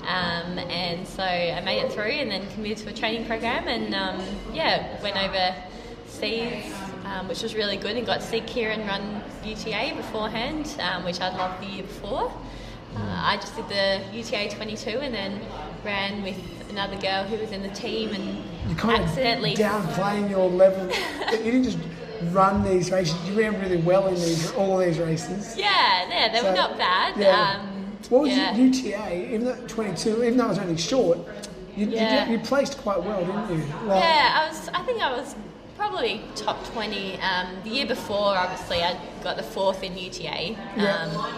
Um, and so I made it through and then committed to a training program and um, yeah, went overseas, um, which was really good and got to see Kieran run UTA beforehand, um, which I'd loved the year before. Uh, I just did the UTA 22 and then ran with another girl who was in the team and You kind accidentally of downplaying your level. you didn't just run these races. You ran really well in these all these races. Yeah, yeah, they So, were not bad. yeah. Um, What was yeah. your UTA? Even though 22, even though it was only short, you, you Yeah. did- you, placed quite well, didn't you? Like, Yeah, I was. I think I was probably top twenty. Um, the year before, obviously, I got the fourth in UTA, Yeah. um,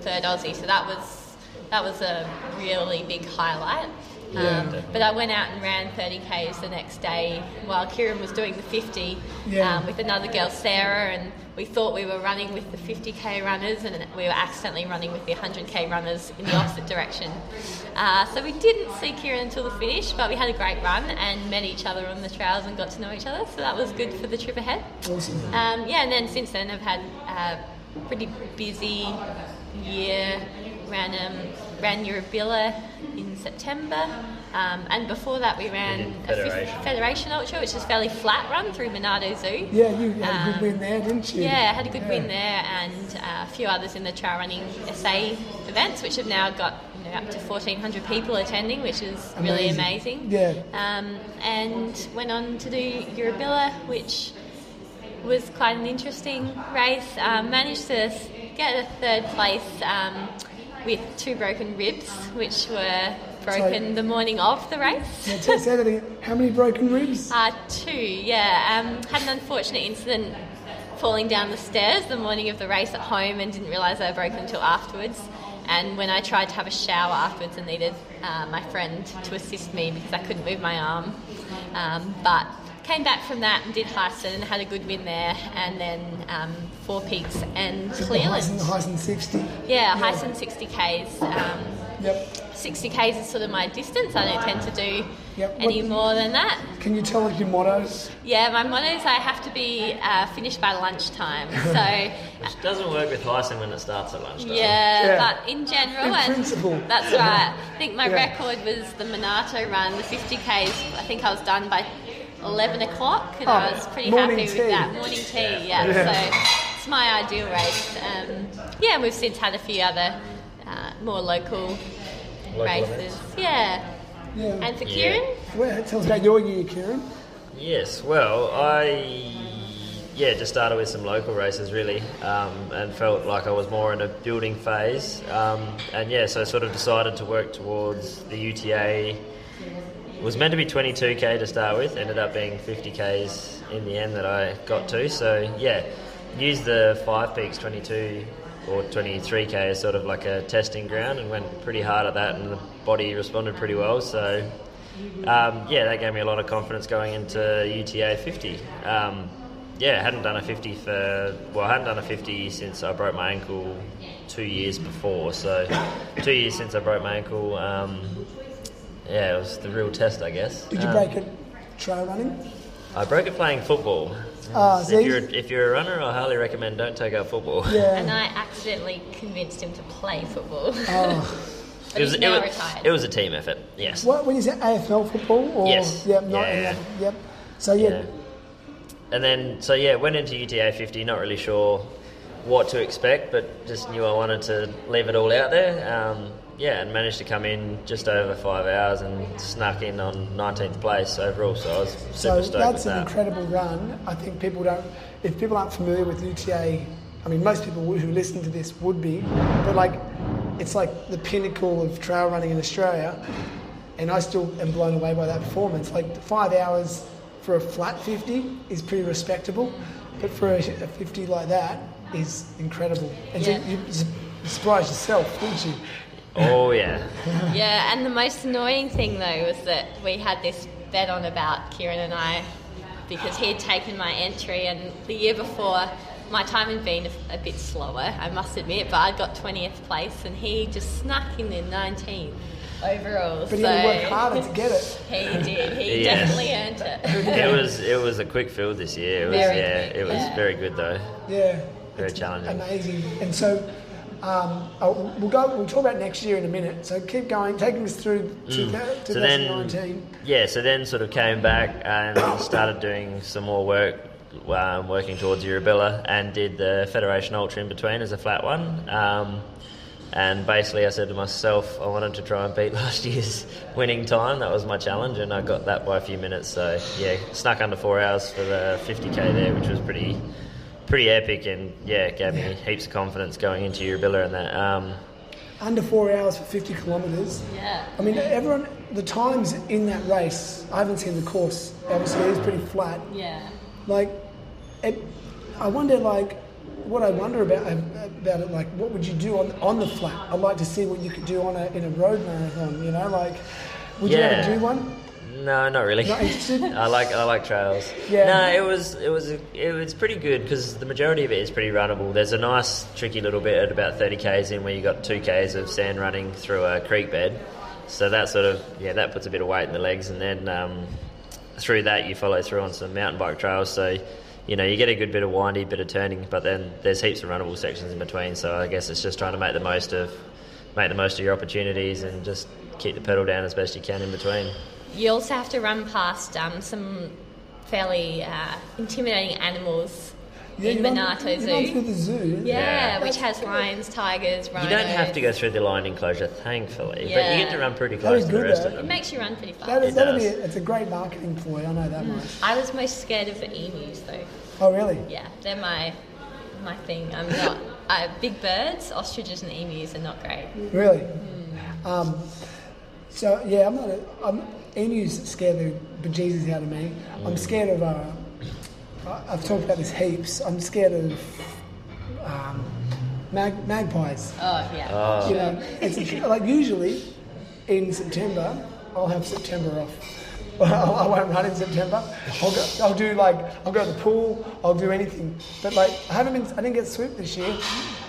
third Aussie. So that was that was a really big highlight. Yeah. Um, but I went out and ran 30 k's the next day while Kieran was doing the 50 Yeah. um, with another girl, Sarah, and we thought we were running with the 50k runners, and we were accidentally running with the 100k runners in the opposite direction. Uh, so we didn't see Kieran until the finish, but we had a great run and met each other on the trails and got to know each other. So that was good for the trip ahead. Awesome. Um, yeah, and then since then I've had a pretty busy year. Ran um, ran Yurrebilla in September, um, and before that we ran did a Federation. Federation Ultra, which is a fairly flat run through Monarto Zoo. Yeah, you had a good Um, win there, didn't you? Yeah, I had a good Yeah. win there, and uh, a few others in the trail running SA events, which have now got you know, up to 1,400 people attending, which is really Amazing. amazing. Yeah. Um, and went on to do Yurrebilla, which was quite an interesting race. Um, managed to get a third place um, with two broken ribs, which were broken Sorry. the morning of the race. Yeah, say say that again. How many broken ribs? Uh, two, yeah. Um, had an unfortunate incident falling down the stairs the morning of the race at home and didn't realise I broke broken until afterwards. And when I tried to have a shower afterwards and needed uh, my friend to assist me because I couldn't move my arm. Um, but came back from that and did Heysen and had a good win there. And then um, Four Peaks and The Cleland. Heysen, Heysen 60. Yeah, Heysen 60Ks. Um, Yep. 60Ks is sort of my distance. I don't tend to do Yep. any What- more than that. Can you tell us your mottos? Yeah, my motto is I have to be uh, finished by lunchtime. [LAUGHS] So, Which doesn't work with Heysen when it starts at lunchtime. yeah, Yeah. but in general, In principle. that's right. I think my [LAUGHS] Yeah. record was the Monarto run, the 50Ks. I think I was done by 11 o'clock, and I Oh, was pretty happy tea. with that. Morning tea, yeah. Yeah. So, it's my ideal race. Um, yeah, and we've since had a few other uh, more local, Local races. events. Yeah. Yeah. And for Yeah. Kieran? Well, tell us about your year, Kieran. Yes, well, I yeah just started with some local races really, um, and felt like I was more in a building phase, um, and yeah, so I sort of decided to work towards the UTA. Was meant to be 22k to start with, ended up being 50k's in the end that I got to. So yeah, used the Five Peaks 22 or 23k as sort of like a testing ground, and went pretty hard at that, and the body responded pretty well. So um, yeah, that gave me a lot of confidence going into UTA 50. Um, yeah, hadn't done a 50 for well, I hadn't done a 50 since I broke my ankle two years before. So two years since I broke my ankle. Um, yeah, it was the real test, I guess. Did you Um, break it trail running? I broke it playing football. Ah, if see? you're if you're a runner, I highly recommend don't take up football. Yeah. And I accidentally convinced him to play football. Oh. [LAUGHS] but It was, he's it, now was, retired. it was a team effort. Yes. What, when you say AFL football? Or, Yes. Yep, not, Yeah, yeah. Yep. So, yeah. Yeah. And then, so yeah, went into UTA 50, not really sure what to expect, but just knew I wanted to leave it all out there. Um, yeah, and managed to come in just over five hours and snuck in on 19th place overall. So I was super So stoked that's with an that. incredible run. I think people don't, if people aren't familiar with UTA, I mean, most people who listen to this would be, but like, it's like the pinnacle of trail running in Australia, and I still am blown away by that performance. Like, five hours for a flat 50 is pretty respectable, but for a, a 50 like that is incredible. And Yeah. so you, you surprised yourself, didn't you? Oh yeah, Yeah, and the most annoying thing though was that we had this bet on about Kieran and I because he had taken my entry, and the year before my time had been a, a bit slower, I must admit, but I got 20th place, and he just snuck in the 19th overall. But he so had to harder to get it. [LAUGHS] He did. He Yeah. definitely earned it. it was it was a quick field this year. It was Very yeah, quick, it was yeah. very good though. Yeah. Very It's challenging. Amazing. And so um, oh, we'll go. We'll talk about next year in a minute. So keep going, taking us through to Mm. So then, 2019. yeah, so then sort of came back and started doing some more work, um, working towards Yurrebilla, and did the Federation Ultra in between as a flat one. Um, and basically, I said to myself, I wanted to try and beat [LAUGHS] last year's winning time. That was my challenge, and I got that by a few minutes. So yeah, snuck under four hours for the 50k there, which was pretty, pretty epic, and yeah, it gave me heaps of confidence going into Yurrebilla and that. Um, Under four hours for 50 kilometres. Yeah. I mean, everyone. The times in that race. I haven't seen the course. Obviously, it's pretty flat. Yeah. Like, it, I wonder, like, what I wonder about about it, like, what would you do on on the flat? I'd like to see what you could do on a in a road marathon. You know, like, would you ever do one? No, not really. Not interested? [LAUGHS] I like I like trails. Yeah. No, it was it was it was pretty good because the majority of it is pretty runnable. There's a nice tricky little bit at about 30 k's in where you got two k's of sand running through a creek bed. So that sort of yeah that puts a bit of weight in the legs, and then um, through that you follow through on some mountain bike trails. So you know you get a good bit of windy, bit of turning, but then there's heaps of runnable sections in between. So I guess it's just trying to make the most of make the most of your opportunities and just keep the pedal down as best you can in between. You also have to run past um, some fairly uh, intimidating animals Yeah, in you run- Monarto you run through Zoo. the zoo. Yeah, Yeah. which has lions, tigers, rhinos. You don't have to go through the lion enclosure, thankfully, but you get to run pretty close to the rest though. of It them. makes you run pretty fast. That is, It that'll be a, it's a great marketing ploy. I know that much. I was most scared of the emus though. Oh, really? Yeah, they're my my thing. I'm not. [LAUGHS] Uh, big birds, ostriches, and emus are not great. Really? Um, so yeah, I'm not. A, I'm emus scare the bejesus out of me. I'm scared of. Uh, I- I've talked about this heaps. I'm scared of um, mag- magpies. Oh yeah. Oh, You know, it's like usually in September I'll have September off. Well, [LAUGHS] I won't run in September. I'll go, I'll do like I'll go to the pool. I'll do anything. But like I haven't been. I didn't get swooped this year.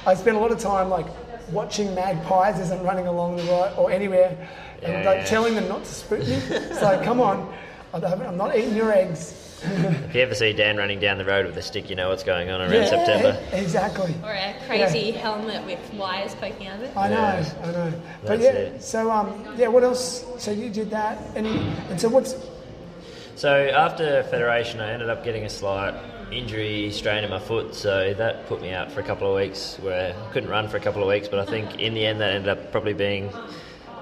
I spent a lot of time like watching magpies as I'm running along the road or anywhere, and Yeah, like yeah. telling them not to spook me. It's like, come on, I don't- I'm not eating your eggs. [LAUGHS] if you ever see Dan running down the road with a stick, you know what's going on around September. Exactly. Or a crazy helmet with wires poking out of it. I know, Yeah. I know. But yeah, it. so um, yeah, what else? So you did that, and and so what's So after Federation, I ended up getting a slight injury strain in my foot, so that put me out for a couple of weeks where I couldn't run for a couple of weeks. But I think in the end, that ended up probably being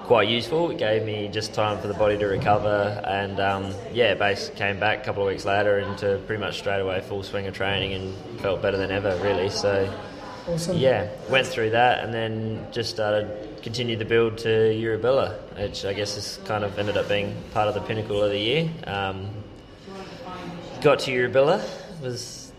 quite useful. It gave me just time for the body to recover, and um, yeah, base came back a couple of weeks later into pretty much straight away full swing of training and felt better than ever, really. So awesome? yeah, went through that and then just started continued the build to Yurrebilla, which I guess has kind of ended up being part of the pinnacle of the year. Um, got to Yurrebilla, was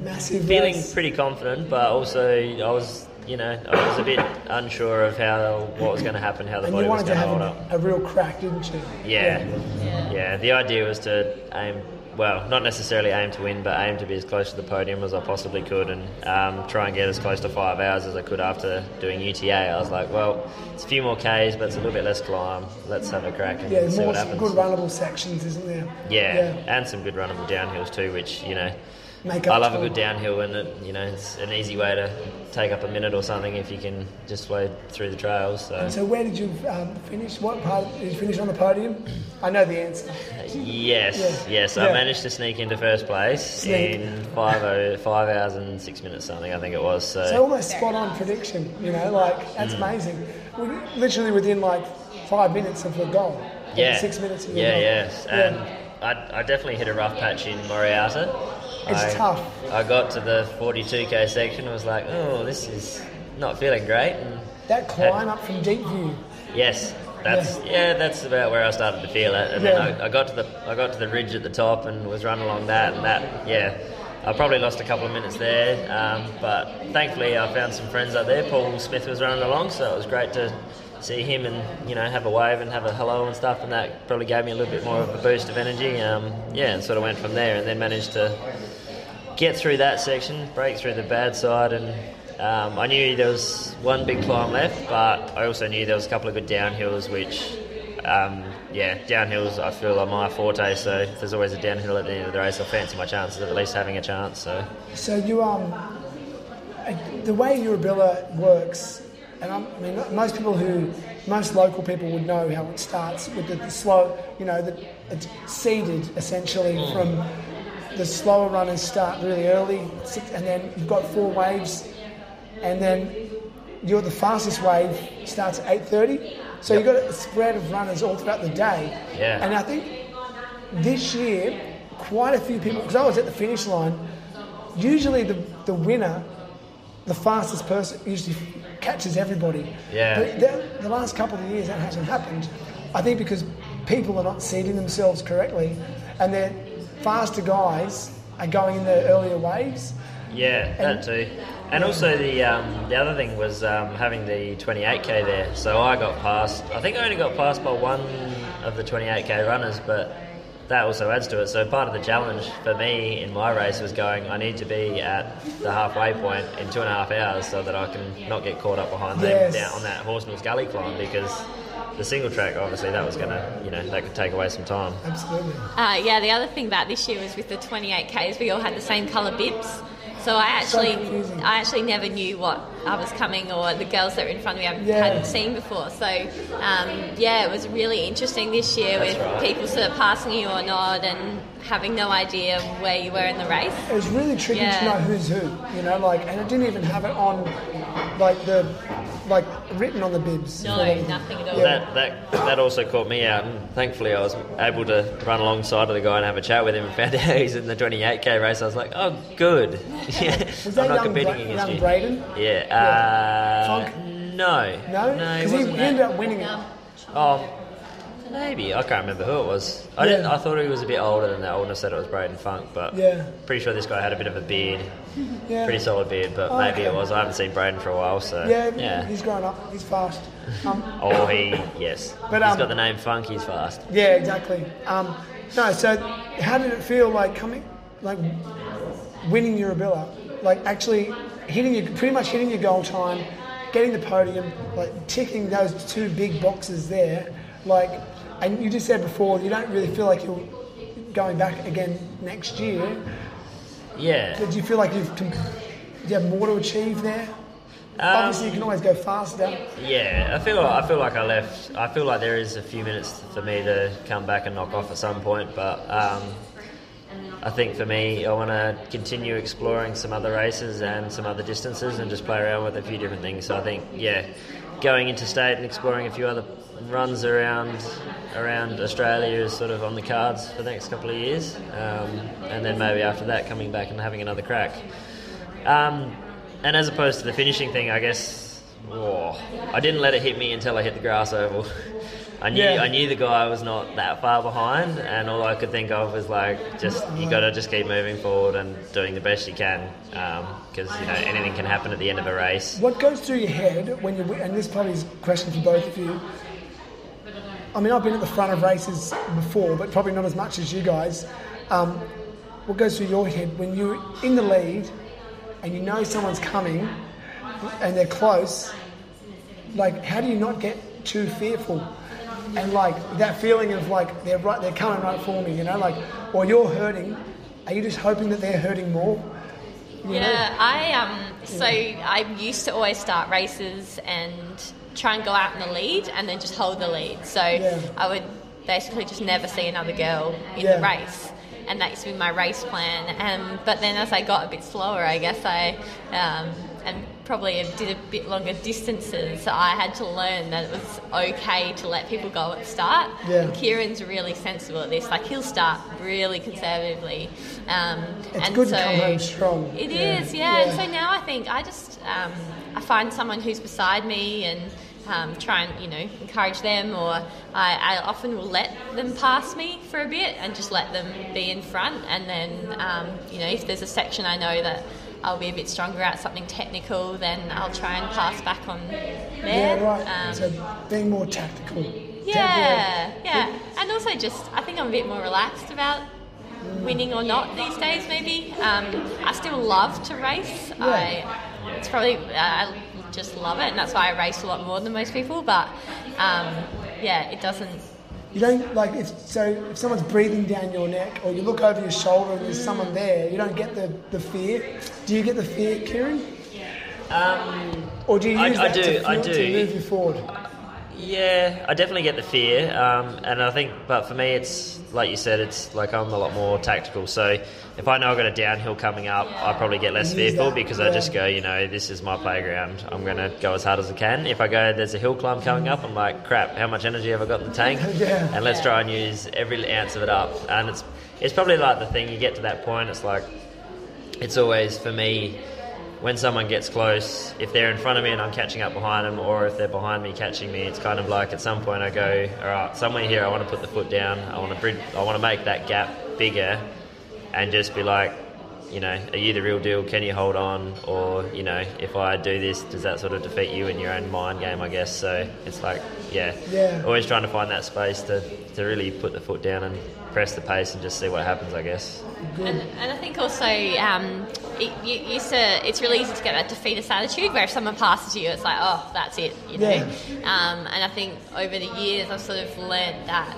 massive. feeling race. pretty confident, but also I was, you know, I was a bit unsure of how what was going to happen, how the And body was going to hold a, up. a real crack, didn't you? Yeah. Yeah. yeah, The idea was to aim, well, not necessarily aim to win, but aim to be as close to the podium as I possibly could, and um, try and get as close to five hours as I could after doing UTA. I was like, well, it's a few more k's, but it's a little bit less climb. Let's have a crack and Yeah, see more what happens. good runnable sections, isn't there? yeah, and some good runnable downhills too, which you know. Make I up love a good downhill, and it, you know it's an easy way to take up a minute or something if you can just wade through the trails. So So where did you um, finish? What part did you finish on the podium? I know the answer. Yes, Yeah. yes, Yeah. I managed to sneak into first place Sneak. in five, oh, five hours and six minutes something, I think it was. So, So almost spot on prediction. You know, like that's Mm. amazing. We, literally within like five minutes of the goal. Yeah, Six minutes of the yeah, goal. yes, Yeah. and I, I definitely hit a rough patch in Morialta. It's I, tough. I got to the 42k section, I was like, oh, this is not feeling great. And That climb up from deep view. Yes, that's yeah. that's about where I started to feel it, and Yeah. then I, I got to the I got to the ridge at the top and was running along that, and that yeah. I probably lost a couple of minutes there, um, but thankfully I found some friends up there. Paul Smith was running along, so it was great to see him and you know have a wave and have a hello and stuff, and that probably gave me a little bit more of a boost of energy. Um, yeah, and sort of went from there, and then managed to get through that section, break through the bad side, and um, I knew there was one big climb left, but I also knew there was a couple of good downhills, which, um, yeah, downhills I feel are my forte. So there's always a downhill at the end of the race, I fancy my chances of at least having a chance. So So you um, uh, the way Yurrebilla works, and I'm, I mean most people who, most local people would know how it starts with the, the slow, you know, the, it's seeded essentially from the slower runners start really early, six- and then you've got four waves, and then you're the fastest wave starts at 8:30. So you've got a spread of runners all throughout the day. Yeah. And I think this year, quite a few people, because I was at the finish line, usually the, the winner, the fastest person, usually catches everybody. Yeah. But the, the last couple of years, that hasn't happened. I think because people are not seeding themselves correctly, and their faster guys are going in the earlier waves. yeah, And- that too. And also the um, the other thing was um, having the 28k there. So I got past. I think I only got past by one of the 28k runners, but that also adds to it. So part of the challenge for me in my race was going. I need to be at the halfway point in two and a half hours so that I can not get caught up behind Yes. them down on that Horsnell Gully climb because the single track obviously that was gonna you know that could take away some time. Absolutely. Uh, yeah, the other thing about this year was with the 28Ks, we all had the same colour bibs. So I actually, confusing. I actually never knew what I was coming or the girls that were in front of me I Yeah. hadn't seen before. So um, yeah, it was really interesting this year with people sort of passing you or not and having no idea where you were in the race. It was really tricky Yeah. to know who's who, you know, like, and it didn't even have it on, like the, like written on the bibs. No, or nothing at all. Yeah. That, that that also caught me out, and thankfully I was able to run alongside of the guy and have a chat with him. And found [LAUGHS] out he's in the 28k race. I was like, oh, good. yeah, [LAUGHS] [LAUGHS] Was that I'm not young, competing Bra- against young you. Braden? Yeah. Uh, Funk? No. No, No, because he he, he ended up winning it. Oh, maybe I can't remember who it was. I didn't. I thought he was a bit older than that. I wouldn't have said it was Braden Funk, but Yeah. pretty sure this guy had a bit of a beard, [LAUGHS] Yeah. pretty solid beard. But Oh, maybe okay. it was. I haven't seen Braden for a while, so Yeah, yeah. he's grown up. He's fast. Um, [LAUGHS] Oh, he yes. But, he's um, got the name Funk. He's fast. yeah, exactly. Um, no, so how did it feel like coming, like winning Yurrebilla, like actually hitting your, pretty much hitting your goal time, getting the podium, like ticking those two big boxes there, like, and you just said before you don't really feel like you're going back again next year. Yeah. Do you feel like you've, do you have more to achieve there? Obviously, you can always go faster. Yeah, I feel I feel like I left. I feel like there is a few minutes for me to come back and knock off at some point, but um, I think for me, I want to continue exploring some other races and some other distances and just play around with a few different things. So I think, yeah, going into state and exploring a few other runs around around Australia is sort of on the cards for the next couple of years, um, and then maybe after that, coming back and having another crack. Um, and as opposed to the finishing thing, I guess oh, I didn't let it hit me until I hit the grass oval. [LAUGHS] I knew Yeah. I knew the guy was not that far behind, and all I could think of was like, just you got to just keep moving forward and doing the best you can, because you know anything can happen at the end of a race. What goes through your head when you and this probably is a question for both of you. I mean, I've been at the front of races before, but probably not as much as you guys. Um, what goes through your head when you're in the lead and you know someone's coming and they're close? Like, how do you not get too fearful? And like that feeling of like they're right, they're coming right for me, you know, like, or you're hurting. Are you just hoping that they're hurting more? You know? Yeah, I um. So I used to always start races and try and go out in the lead, and then just hold the lead. So Yeah. I would basically just never see another girl in Yeah. the race, and that used to be my race plan. Um, but then as I got a bit slower, I guess I um, and probably did a bit longer distances. so I had to learn that it was okay to let people go at the start. Yeah. And Kieran's really sensible at this. Like he'll start really conservatively. Um, It's and good so to come home strong. It Yeah. is, yeah. And so now I think I just um, I find someone who's beside me and um, try and you know encourage them, or I, I often will let them pass me for a bit and just let them be in front, and then um, you know if there's a section I know that. I'll be a bit stronger at something technical, then I'll try and pass back on there. Yeah, right. Um, so being more tactical. yeah, yeah, and also just I think I'm a bit more relaxed about winning or not these days. Maybe um, I still love to race. I it's probably I just love it, and that's why I race a lot more than most people. But um, yeah, it doesn't. You don't like if so if someone's breathing down your neck or you look over your shoulder and there's someone there, you don't get the, the fear. Do you get the fear, Kieran? Um, Or do you use I that do, to, I do. to move you forward? Yeah, I definitely get the fear, um, and I think, but for me, it's like you said, it's like I'm a lot more tactical. So if I know I've got a downhill coming up, I probably get less fearful because. I just go, you know, this is my playground. I'm going to go as hard as I can. If I go, there's a hill climb coming up, I'm like, crap, how much energy have I got in the tank? [LAUGHS] And let's try and use every ounce of it up. And it's it's probably like the thing you get to that point. It's like it's always for me when someone gets close, if they're in front of me and I'm catching up behind them, or if they're behind me catching me, it's kind of like at some point I go, all right, somewhere here I want to put the foot down. I want to bridge, I want to make that gap bigger, and just be like, you know, are you the real deal? Can you hold on? Or you know, if I do this, does that sort of defeat you in your own mind game? I guess so. It's like, yeah, Yeah. always trying to find that space to to really put the foot down and press the pace and just see what happens. I guess. And, and I think also um, it, you used to, it's really easy to get that defeatist attitude where if someone passes you, it's like, oh, that's it, you know. Yeah. Um, and I think over the years, I've sort of learned that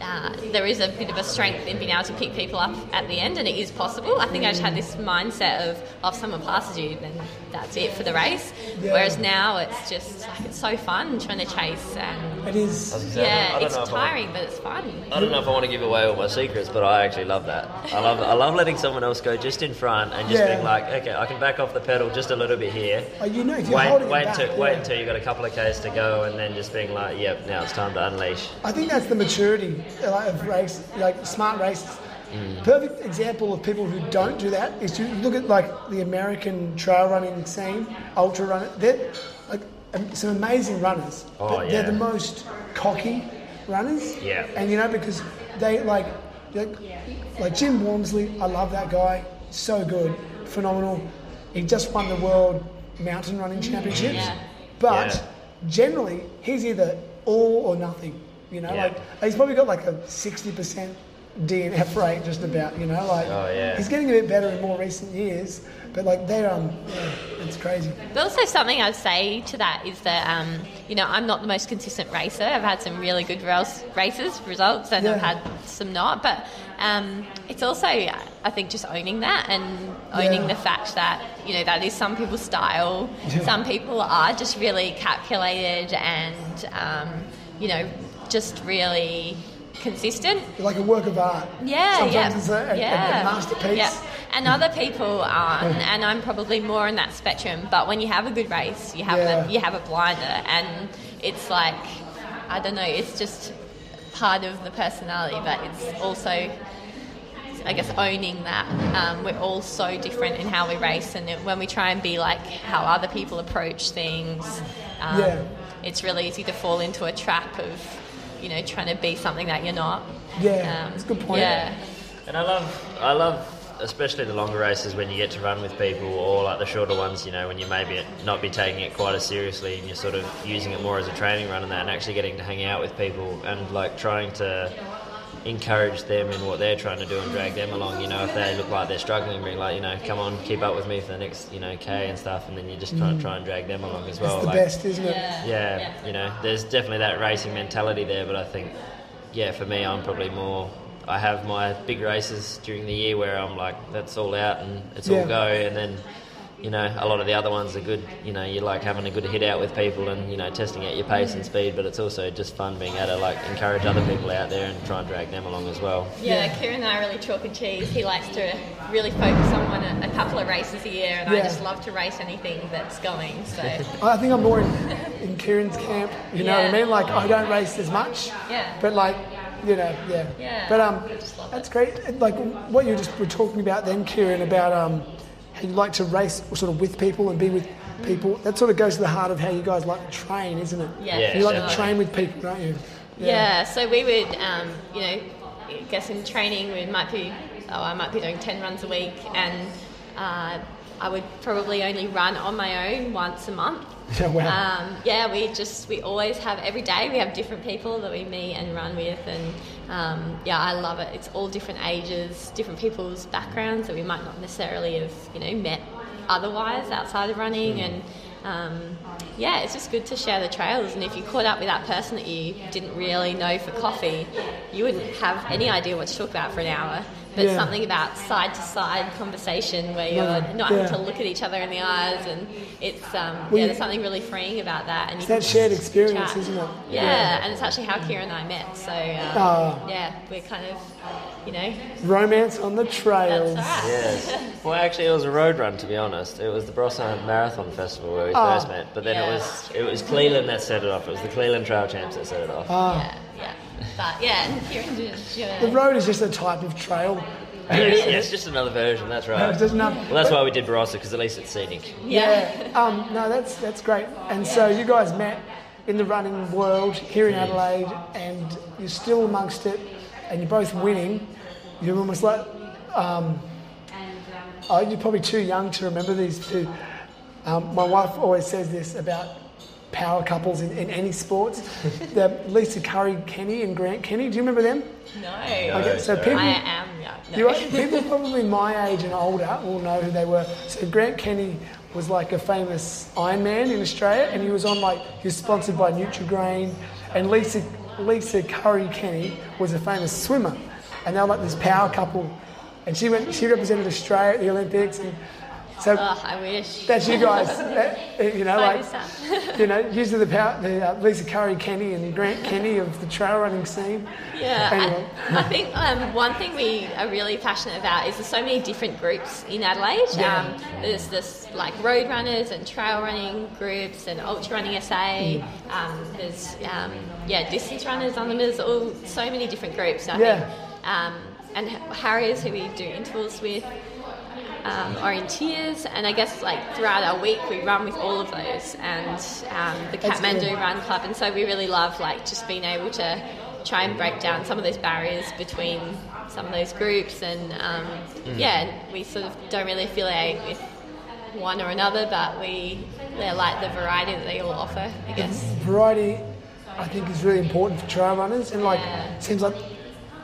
uh, there is a bit of a strength in being able to pick people up at the end, and it is possible. I think I just had this mindset of, oh, if someone passes you, then that's it for the race. Yeah. Whereas now it's just like it's so fun trying to chase, and It is. I was gonna say, I yeah, it's know if I want- tiring, but it's fun. I don't know if I want to give away all my secrets, but I actually love that. I love I love letting someone else go just in front and just Yeah. being like, okay, I can back off the pedal just a little bit here. Oh, you know, if you're Wait, holding wait it back, until yeah. wait until you got a couple of k's to go, and then just being like, yep, now it's time to unleash. I think that's the maturity like, of race, like smart races. Mm. Perfect example of people who don't do that is to look at like the American trail running scene, ultra runner. They're like some amazing runners. Oh, but They're the most cocky runners. Yeah. And you know because they like like, like Jim Walmsley. I love that guy. So good, phenomenal. He just won the world mountain running mm. championships. Yeah. But Yeah. generally, he's either all or nothing. You know, Yeah. like he's probably got like a sixty percent DNF rate, just about. You know, like Oh, yeah. he's getting a bit better in more recent years. But like they're um, yeah, it's crazy. But also something I'd say to that is that um, you know I'm not the most consistent racer. I've had some really good race, races results, and I've had some not. But um, it's also I think just owning that and owning Yeah. the fact that you know that is some people's style. Yeah. Some people are just really calculated and um, you know just really consistent. Like a work of art. Yeah, Sometimes yeah, it's a, a, yeah, a masterpiece. Yeah. And other people aren't, and I'm probably more in that spectrum. But when you have a good race, you have Yeah. the, you have a blinder, and it's like I don't know, it's just part of the personality, but it's also I guess owning that um, we're all so different in how we race, and when we try and be like how other people approach things, um, Yeah. it's really easy to fall into a trap of you know trying to be something that you're not. Yeah, Um, that's a good point. Yeah. And I love, I love, especially the longer races when you get to run with people, or like the shorter ones. You know, when you maybe not be taking it quite as seriously, and you're sort of using it more as a training run and that, and actually getting to hang out with people and like trying to encourage them in what they're trying to do and drag them along. You know, if they look like they're struggling, being like, you know, come on, keep up with me for the next, you know, k and stuff, and then you just try and try and drag them along as well. It's the like, best, isn't it? Yeah. yeah, you know, there's definitely that racing mentality there, but I think, yeah, for me, I'm probably more. I have my big races during the year where I'm like, that's all out and it's Yeah. all go, and then, you know, a lot of the other ones are good. You know, you like having a good hit out with people and you know testing out your pace and speed, but it's also just fun being able to like encourage other people out there and try and drag them along as well. Yeah, Kieran and I are really chalk and cheese. He likes to really focus on one a, a couple of races a year, and I just love to race anything that's going. So [LAUGHS] I think I'm more in, in Kieran's camp. You know what I mean? Like I don't race as much. Yeah. But like, you know, yeah. Yeah, But um, I just love that's great. Like what you just were talking about then, Kieran, about um, how you like to race sort of with people and be with people. That sort of goes to the heart of how you guys like to train, isn't it? Yeah, Yeah, You like sure. to train with people, don't you? Yeah. so we would, um, you know, I guess in training we might be, oh, I might be doing 10 runs a week and uh, I would probably only run on my own once a month. [LAUGHS] Yeah, wow. Um, yeah, we just, we always have, every day we have different people that we meet and run with and um, yeah, I love it. It's all different ages, different people's backgrounds that we might not necessarily have, you know, met otherwise outside of running and um, yeah, it's just good to share the trails. And if you caught up with that person that you didn't really know for coffee, you wouldn't have any idea what to talk about for an hour. But Yeah. something about side to side conversation where you're No, not yeah. having to look at each other in the eyes, and it's um, Well, yeah, there's something really freeing about that. And It's that shared experience, chat. isn't it? Yeah, Yeah. and it's actually how Kira and I met. So um, Ah. yeah, we're kind of, you know, Romance on the trails. that's right. Yes. Well, actually, it was a road run. To be honest, it was the Barossa Marathon Festival where we Oh. first met. But then Yeah. it was it was Cleland that set it off. It was the Cleland Trail Champs that set it off. Ah. Yeah, yeah. But yeah, and Kira did. Yeah. The road is just a type of trail. [LAUGHS] yeah, yeah, it's just another version. That's right. It's just enough- Well, that's why we did Barossa because at least it's scenic. yeah. Um, no, that's that's great. And so you guys met in the running world here in Adelaide, and you're still amongst it, and you're both winning. You're almost like, um, oh, you're probably too young to remember these two. Um, my wife always says this about power couples in, in any sports. [LAUGHS] the Lisa Curry Kenny and Grant Kenny. Do you remember them? No. Okay, so people, I am young. No. you are, [LAUGHS] people probably my age and older will know who they were. So Grant Kenny was like a famous Iron Man in Australia, and he was on like he was sponsored by Nutrigrain, and Lisa Lisa Curry Kenny was a famous swimmer, and they were like this power couple, and she went she represented Australia at the Olympics, and so Oh, I wish. that's you guys, [LAUGHS] that, you know, like [LAUGHS] you know, usually the power, the uh, Lisa Curry Kenny and Grant Kenny of the trail running scene. Yeah, Anyway. I, I think um, one thing we are really passionate about is there's so many different groups in Adelaide. Yeah. Um, there's this like road runners and trail running groups and ultra running SA. Um, there's um, yeah distance runners on them. There's all so many different groups. I Yeah. think. Um, and Harriers who we do intervals with. Um, orienteers, and I guess like throughout our week we run with all of those, and um, the That's Kathmandu. Run Club, and so we really love like just being able to try and break down some of those barriers between some of those groups, and um, yeah, we sort of don't really affiliate with one or another, but we they like the variety that they all offer, I guess. variety I think is really important for trail runners and like Yeah. seems like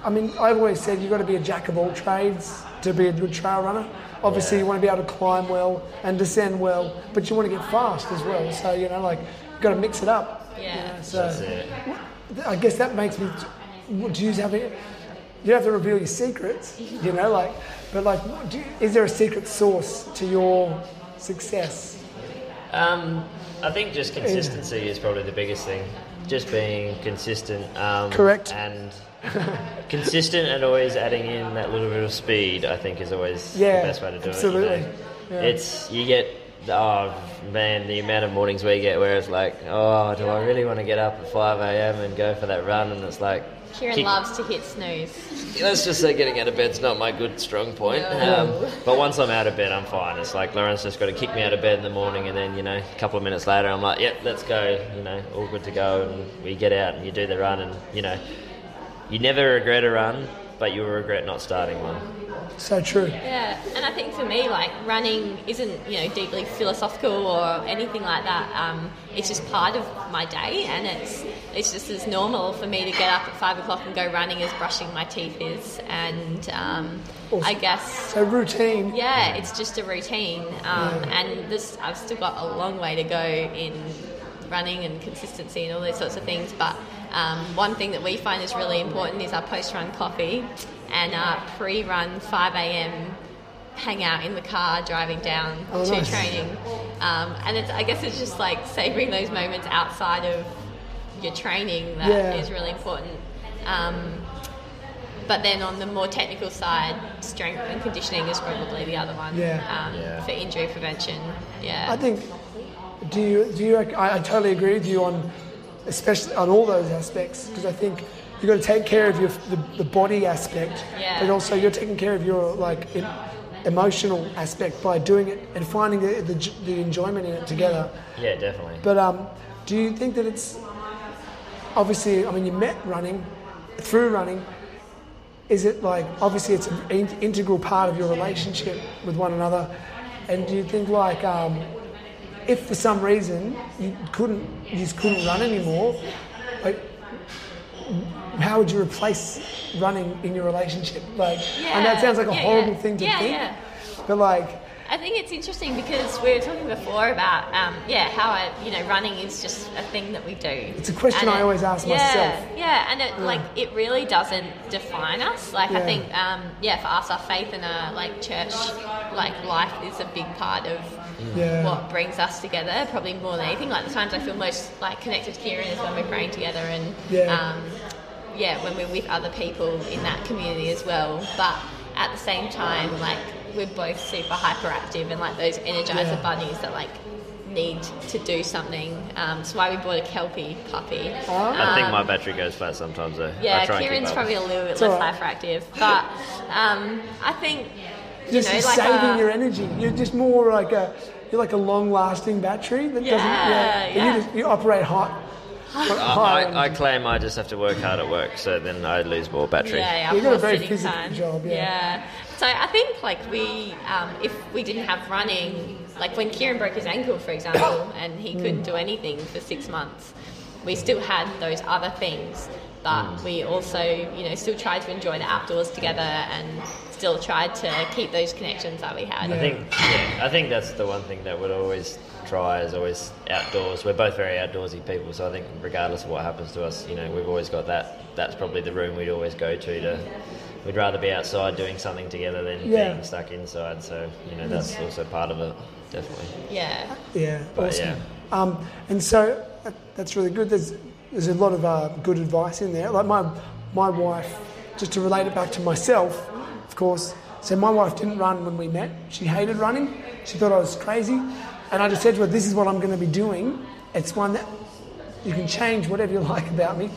I mean I've always said you've got to be a jack of all trades to be a good trail runner obviously you want to be able to climb well and descend well but you want to get fast as well so you know like you've got to mix it up you Yeah. know, so That's it. I guess that makes me do you have it you don't have to reveal your secrets you know like but like do you, is there a secret source to your success Um, I think just consistency is probably the biggest thing. Just being consistent. Um, Correct. And [LAUGHS] consistent and always adding in that little bit of speed, I think, is always Yeah, the best way to do absolutely. it. You know? Yeah. It's you get. Oh man, the amount of mornings we get where it's like, oh, do I really want to get up at 5 a.m. and go for that run? And it's like, Kieran kick- loves to hit snooze. Let's just say getting out of bed's not my good strong point. Um, but once I'm out of bed, I'm fine. It's like Lauren's just got to kick me out of bed in the morning, and then you know, a couple of minutes later, I'm like, yep, let's go. You know, all good to go, and we get out and you do the run, and you know, you never regret a run, but you will regret not starting one. so true Yeah, and I think for me, like running isn't you know deeply philosophical or anything like that. Um, it's just part of my day, and it's it's just as normal for me to get up at five o'clock and go running as brushing my teeth is, and um, I guess so routine yeah, it's just a routine, um, and this I've still got a long way to go in running and consistency and all those sorts of things. But um, one thing that we find is really important is our post-run coffee and our pre-run 5 a.m. hangout in the car driving down Oh, to nice. training. Um, and it's, I guess it's just like savouring those moments outside of your training that is Yeah. really important. Um, but then on the more technical side, strength and conditioning is probably the other one Yeah. Um, Yeah. for injury prevention. Yeah. I think. Do you? Do you? I, I totally agree with you on, especially on all those aspects because I think you've got to take care of your the, the body aspect, Yeah. but also you're taking care of your like em- emotional aspect by doing it and finding the, the, the enjoyment in it together. Yeah, definitely. But um, do you think that it's obviously? I mean, you met running through running. Is it like obviously it's an in- integral part of your relationship with one another? And do you think like um, if for some reason you couldn't you just couldn't run anymore, like how would you replace running in your relationship? Like I know it sounds like a yeah, horrible yeah. thing to Yeah, think, yeah. but like I think it's interesting because we were talking before about um, yeah how I, you know running is just a thing that we do. It's a question And I always ask yeah, myself. Yeah, and it like it really doesn't define us. Like Yeah. I think um, yeah for us our faith and our like church like life is a big part of Yeah. what brings us together. Probably more than anything. Like the times I feel most like connected to Kieran is when we're praying together and Yeah. um, yeah when we're with other people in that community as well. But at the same time like we're both super hyperactive and like those energizer Yeah. bunnies that like need to do something. Um, that's why we bought a kelpie puppy. I think my battery goes flat sometimes though. I Yeah, try and keep Kieran's up. probably a little bit It's less all right. hyperactive, but um, I think you just know, like saving a- your energy. You're just more like a you're like a long-lasting battery that doesn't. Yeah, yeah. You, just, you operate hot. I, I, I claim I just have to work hard at work, so then I lose more battery. Yeah, yeah, You've got a very sitting physical time. job, yeah. So I think like we, um, if we didn't have running, like when Kieran broke his ankle, for example, and he couldn't do anything for six months, we still had those other things but we also, you know, still tried to enjoy the outdoors together and still tried to keep those connections that we had. I think, yeah, I think that's the one thing that we'd always try is always outdoors. We're both very outdoorsy people, so I think regardless of what happens to us, you know, we've always got that. That's probably the room we'd always go to. To we'd rather be outside doing something together than Yeah. being stuck inside. So you know, that's also part of it, definitely. Yeah. Yeah, But, awesome. yeah. Um, and so that, that's really good. There's there's a lot of uh, good advice in there. Like my my wife, just to relate it back to myself, of course. So my wife didn't run when we met. She hated running. She thought I was crazy, and I just said to her, "This is what I'm going to be doing. It's one that you can change whatever you [LAUGHS] like about me,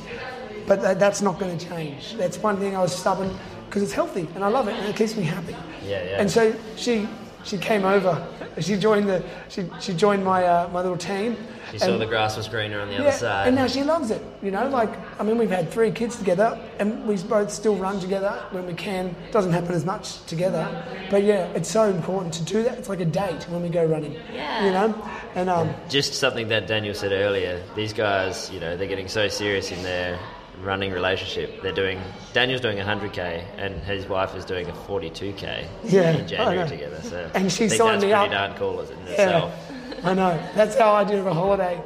but that, that's not going to change. That's one thing I was stubborn because it's healthy and I love it and it keeps me happy. Yeah, yeah. And so she she came over. She joined the she, she joined my uh, my little team. You saw the grass was greener on the yeah, other side. and now she loves it. You know, like I mean, we've had three kids together, and we both still run together when we can. Doesn't happen as much together, but yeah, it's so important to do that. It's like a date when we go running. Yeah. You know, and um, just something that Daniel said earlier. These guys, you know, they're getting so serious in their running relationship. They're doing Daniel's doing a hundred k, and his wife is doing a forty-two k Yeah, in January together. So And she signed that's me pretty up. darn cool in yeah, itself. I know. That's how I do a holiday.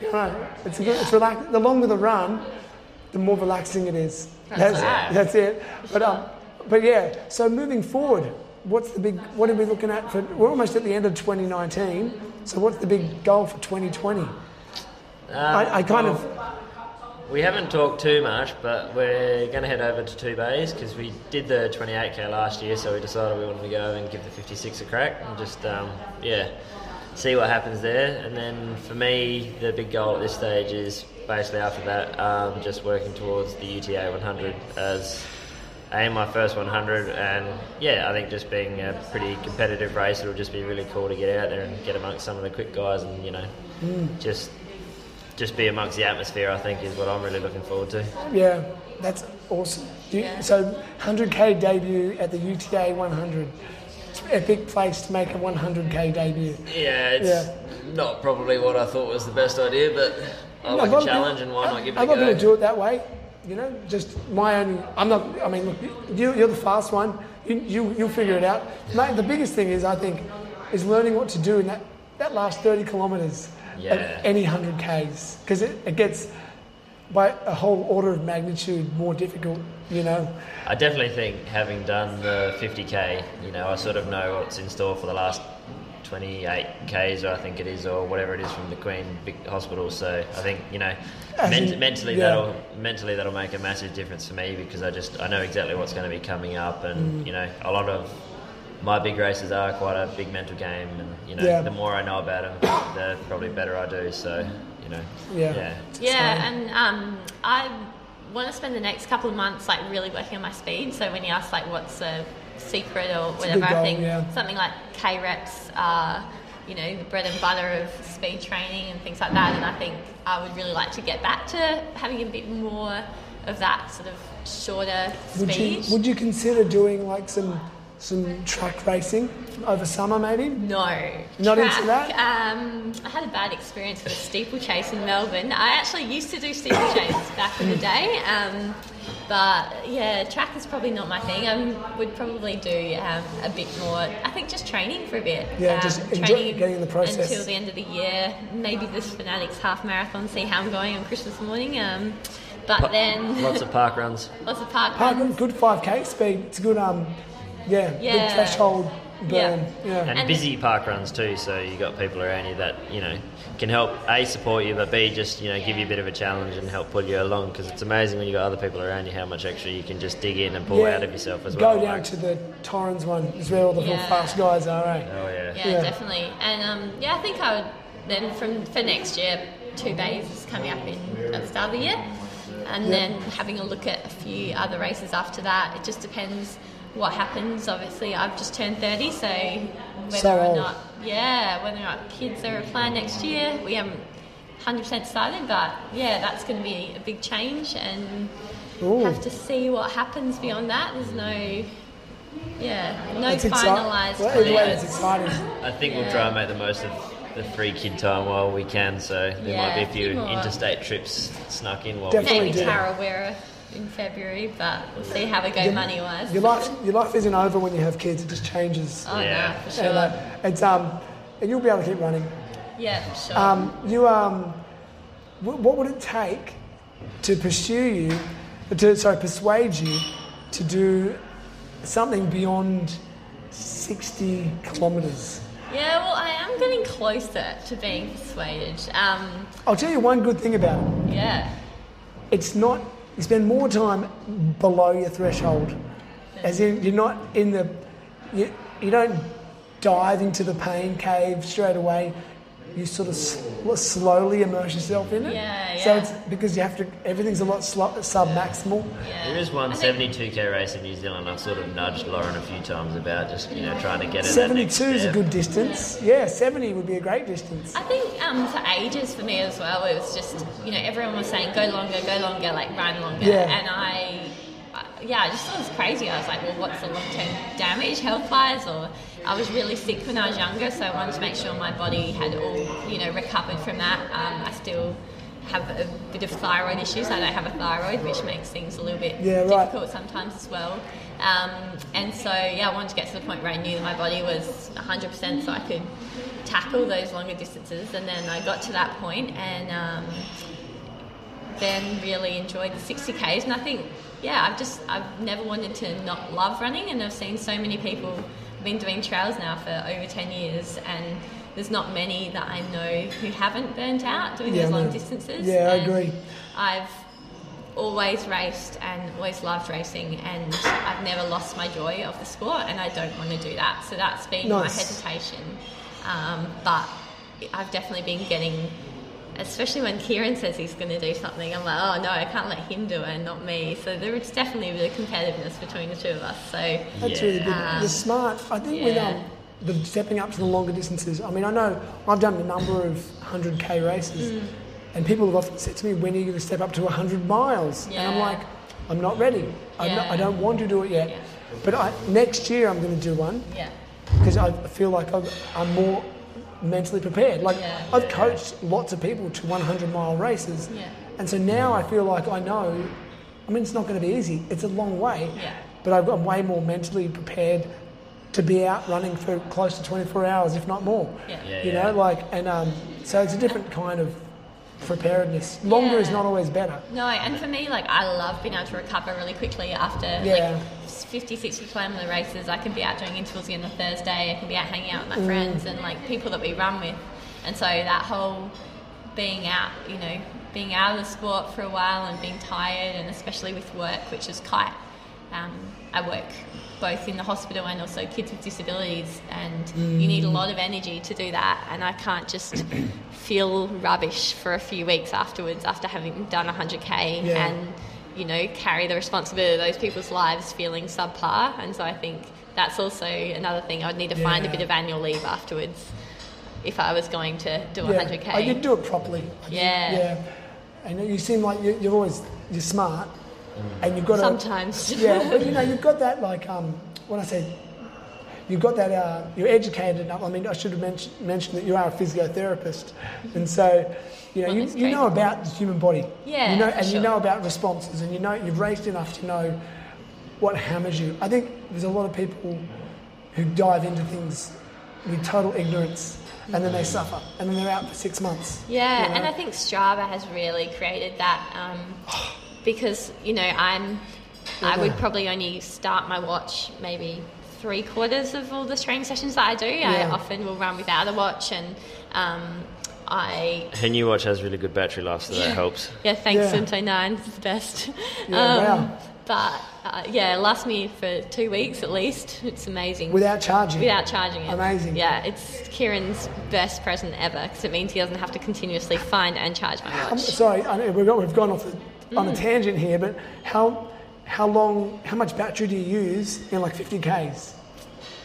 You know, it's a good, it's relax. The longer the run, the more relaxing it is. That's, right. that's it. But um, but yeah. So moving forward, what's the big? What are we looking at for? We're almost at the end of 2019. So what's the big goal for 2020? I, I kind of. We haven't talked too much, but we're going to head over to two bays because we did the 28k last year, so we decided we wanted to go and give the 56 a crack and just, um, yeah, see what happens there. And then for me, the big goal at this stage is basically after that, um, just working towards the UTA 100 as aim my first 100 and yeah i think just being a pretty competitive race it'll just be really cool to get out there and get amongst some of the quick guys and you know just just be amongst the atmosphere i think is what i'm really looking forward to Yeah, that's awesome. You, Yeah. So 100k debut at the UTA 100. It's an epic place to make a 100k debut. yeah it's Yeah. not probably what i thought was the best idea but i A like lot a challenge people- and why not give it a a lot of people go do it that way. You know, just my own. I'm not. I mean, look, you, you're the fast one. You, you you'll figure it out. Mate, the biggest thing is I think is learning what to do in that that last 30 kilometres Yeah. any 100 k's because it, it gets by a whole order of magnitude more difficult. You know. I definitely think having done the 50k, you know, I sort of know what's in store for the last 28 k's, or I think it is, or whatever it is from the Queen Vic Hospital. So I think you know, As ment- in- mentally yeah. that'll mentally that'll make a massive difference for me because I just I know exactly what's going to be coming up, and Mm. you know, a lot of my big races are quite a big mental game, and you know, Yeah. the more I know about them, the probably better I do. So you know, Yeah. yeah. Yeah, and um, I want to spend the next couple of months like really working on my speed. So when you ask like what's the secret or a whatever, good I think yeah. something like K reps are you know the bread and butter of speed training and things like that. And I think I would really like to get back to having a bit more of that sort of shorter Would you speed. would you consider doing like some some track racing over summer maybe? No. Not into Track, that? Um, I had a bad experience with a steeplechase in Melbourne. I actually used to do steeplechase back in the day. Um, but yeah, track is probably not my thing. I would probably do um, a bit more. I think just training for a bit. Yeah, um, just enjoy getting in the process. until the end of the year. Maybe this Fanatics half marathon. See how I'm going on Christmas morning. Um, but then Lots of park runs. [LAUGHS] lots of park Park, runs. good 5k speed. It's a good um, yeah, good Yeah. threshold Yeah. burn. Yeah. and, And- busy park runs too. So you got people around you that you know can help a support you, but b just you know give you a bit of a challenge and help pull you along. Because it's amazing when you got other people around you how much extra you can just dig in and pull out of yourself as well. Go down like- to the Torrens one, is where all the real Yeah. fast guys are, eh? oh yeah. Yeah, Yeah. definitely. And um, yeah, I think I would then from for next year, two bays is coming up in at the start of the year, and then having a look at a few other races after that. It just depends what happens. Obviously, I've just turned thirty, so whether So or not, yeah, whether or not kids are a plan next year, we haven't. 100% started, but yeah, that's going to be a big change, and Ooh. have to see what happens beyond that. There's no, yeah, no It's finalised exciting. Well, anyway, plans. it's exciting. I think we'll try and make the most of the free kid time while we can. So there Yeah, might be a few few interstate trips snuck in while Definitely. we Maybe do. Tarawera in February, but we'll see how we go money wise. Your life, your life isn't over when you have kids. It just changes. Oh Yeah. no, for sure. And, uh, it's um, and you'll be able to keep running. yeah, for sure. Um, you um, wh- what would it take to pursue you, to sorry, persuade you to do something beyond sixty kilometres? yeah, well, I am getting closer to being persuaded. Um, I'll tell you one good thing about it. yeah, It's not. You spend more time below your threshold, as in you're not in the. You, you don't dive into the pain cave straight away. You sort of sl- slowly immerse yourself in it. Yeah, yeah. So it's because you have to. Everything's a lot sl- sub maximal. yeah. There is one 72k race in New Zealand. I've sort of nudged Lauren a few times about just you know trying to get it. 72 is a good distance. Yeah, 70 would be a great distance. I think um, for ages for me as well, it was just you know everyone was saying go longer, go longer, like run longer, Yeah. and I, I- yeah, I just thought it was crazy. I was like, well, what's the long term damage health wise? Or I was really sick when I was younger, so I wanted to make sure my body had all you know recovered from that. Um, I still have a bit of thyroid issues. I don't have a thyroid, which makes things a little bit Yeah, right. difficult sometimes as well. Um, and so, yeah, I wanted to get to the point where I knew that my body was 100% so I could tackle those longer distances. And then I got to that point and um, then really enjoyed the 60Ks. And I think, yeah, I've just, I've never wanted to not love running. And I've seen so many people, been doing trails now for over 10 years. And there's not many that I know who haven't burnt out doing Yeah, those long no. distances. Yeah, I agree. I've always raced and always loved racing and I've never lost my joy of the sport and I don't want to do that. So that's been my hesitation. Um, but I've definitely been getting, especially when Kieran says he's going to do something, I'm like, oh no, I can't let him do it and not me. So there's definitely a bit of competitiveness between the two of us. So That's Yeah. really good. Um, the smart, I think, with um, the stepping up to the longer distances. I mean, I know I've done a number of 100k races, Mm. and people have often said to me, "When are you going to step up to 100 miles?" And I'm like, "I'm not ready. I'm not, I don't want to do it yet." Yeah. But I, next year I'm going to do one yeah, because I feel like I've, I'm more mentally prepared. Like Yeah. I've coached lots of people to 100 mile races, Yeah. and so now I feel like I know. I mean, it's not going to be easy. It's a long way, Yeah. but I've- I'm way more mentally prepared to be out running for close to 24 hours, if not more. yeah. Yeah, You yeah. know, like, and um, so it's a different kind of preparedness. Longer is not always better. No, and for me, like I love being able to recover really quickly after Yeah. like 50, 60 kilometer races. I can be out doing intervals again on a Thursday. I can be out hanging out with Mm. my friends and like people that we run with. And so that whole being out, you know, being out of the sport for a while and being tired, and especially with work, which is quite. Um, I work both in the hospital and also kids with disabilities, and you need a lot of energy to do that. And I can't just feel rubbish for a few weeks afterwards after having done 100k Yeah. and you know carry the responsibility of those people's lives feeling subpar. And so I think that's also another thing. I'd need to find a bit of annual leave afterwards if I was going to do Yeah, 100k. I did do it properly. I did- Yeah. yeah. And you seem like you, you're always you're smart, and you've got a, Sometimes. yeah, but you [LAUGHS] know you've got that like um when I say you've got that uh, you're educated enough. I mean I should have mentioned, mentioned that you are a physiotherapist, and so you know Well, you, you know about the human body. Yeah, You know and you know about responses, and you know you've raced enough to know what hammers you. I think there's a lot of people who dive into things with total ignorance. And then they suffer, and then they're out for six months. Yeah, you know? and I think Strava has really created that um, because you know I'm I would probably only start my watch maybe three quarters of all the training sessions that I do. Yeah. I often will run without a watch, and um, I Her new watch has really good battery life, so that helps. yeah thanks Yeah. Suunto Nine it's the best. Yeah, um, wow. But uh, yeah, it lasts me for two weeks at least. It's amazing. Without charging. Without charging it. Amazing. Yeah, it's Kieran's best present ever because it means he doesn't have to continuously find and charge my I'm watch. sorry, I know we've, got, we've gone off the, on a Mm. tangent here, but how how long, how much battery do you use in like 50 k's?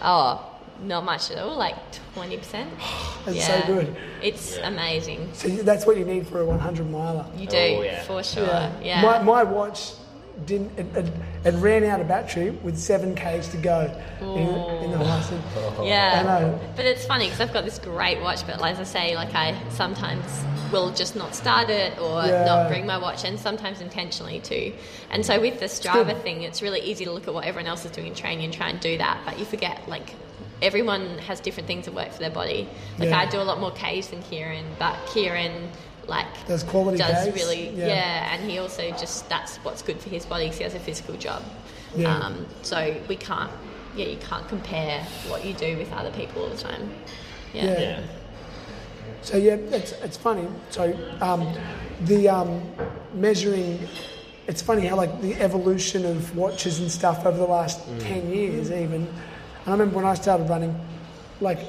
Oh, not much at all, like 20%. [SIGHS] That's so good. It's amazing. So that's what you need for a 100 miler. You do, Oh, yeah. for sure. Yeah. My, my watch didn't it, it, it ran out of battery with seven k's to go in, in the last. [LAUGHS] Yeah, I know. but it's funny because I've got this great watch, but as I say, like I sometimes will just not start it or Yeah. not bring my watch, and sometimes intentionally too. And so with the Strava thing, it's really easy to look at what everyone else is doing in training and try and do that, but you forget like. Everyone has different things that work for their body. Like Yeah. I do a lot more Ks than Kieran, but Kieran like Does quality does Ks? really Yeah. yeah. and he also just that's what's good for his body because he has a physical job. Yeah. Um, so we can't, yeah, you can't compare what you do with other people all the time. Yeah. Yeah. Yeah. So yeah, it's it's funny. So um, the um, measuring, it's funny how like the evolution of watches and stuff over the last ten years even. And I remember when I started running, like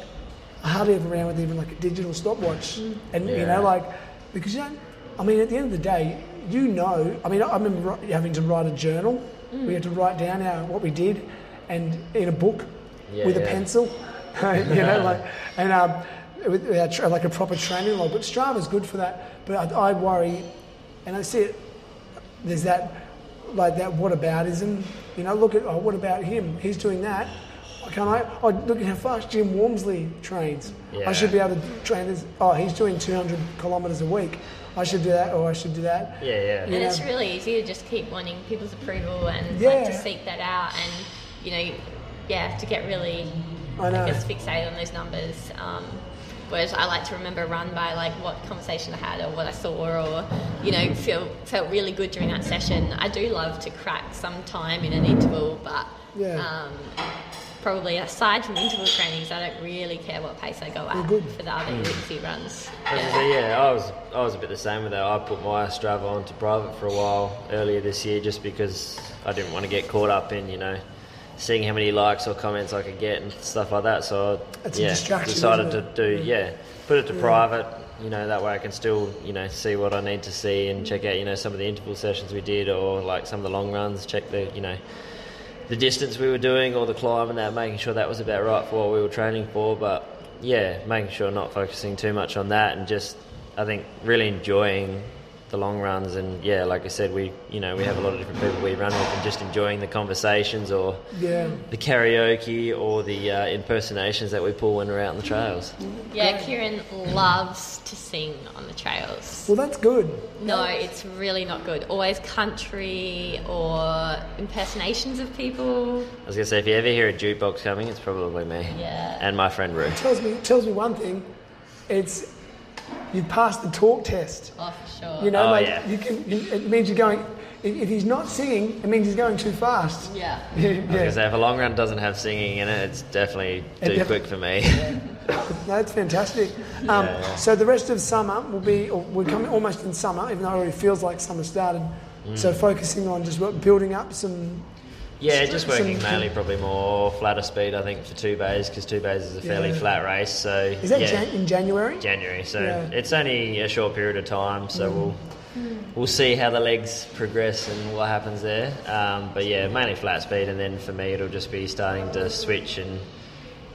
I hardly ever ran with even like a digital stopwatch, and you know like because you know, I mean at the end of the day, you know. I mean I remember having to write a journal. We had to write down our what we did, and in a book Yeah, with a pencil, [LAUGHS] you know, [LAUGHS] like and um, with, with our tra- like a proper training log. But Strava's good for that. But I, I worry, and I see it. There's that like that What whataboutism. You know, look at oh, what about him? He's doing that. Why can't I? Oh, look at how fast Jim Walmsley trains. I should be able to train this. Oh, he's doing 200 kilometres a week. I should do that, or I should do that. Yeah, yeah. And it's really easy to just keep wanting people's approval and Yeah. like to seek that out and, you know, yeah, to get really, I know. I guess, fixated on those numbers. Um, whereas I like to remember a run by like what conversation I had or what I saw or, you know, feel felt really good during that session. I do love to crack some time in an interval, but Yeah. um, probably aside from interval trainings, I don't really care what pace I go at good. for the other easy runs. I was yeah, I was I was a bit the same with that. I put my Strava onto private for a while earlier this year just because I didn't want to get caught up in you know seeing how many likes or comments I could get and stuff like that. So I, yeah, decided to isn't do yeah, put it to private. You know that way I can still you know see what I need to see and check out you know some of the interval sessions we did or like some of the long runs. Check the you know the distance we were doing or the climb and that, making sure that was about right for what we were training for. But yeah, making sure not focusing too much on that and just I think really enjoying the long runs and yeah, like I said, we you know we have a lot of different people we run with and just enjoying the conversations or Yeah. the karaoke or the uh, impersonations that we pull when we're out on the trails. Yeah, Kieran loves to sing on the trails. Well, that's good. No, it's really not good. Always country or impersonations of people. I was gonna say if you ever hear a jukebox coming, it's probably me Yeah. and my friend Rue. Tells me tells me one thing. It's you passed the talk test. Oh, for sure. You know, Oh, like yeah. you can. You, it means you're going. If, if he's not singing, it means he's going too fast. Yeah. [LAUGHS] I was yeah. say if a long run doesn't have singing in it, it's definitely It too def- quick for me. [LAUGHS] No, that's fantastic. Um, Yeah. So the rest of summer will be. We're coming almost in summer, even though it already feels like summer started. Mm. So focusing on just building up some. Yeah, just working mainly probably more flatter speed, I think, for two bays because two bays is a fairly Yeah. flat race. So Is that yeah, Jan- in January? January. So Yeah. it's only a short period of time. So we'll we'll see how the legs progress and what happens there. Um, but yeah, mainly flat speed, and then for me it'll just be starting to switch and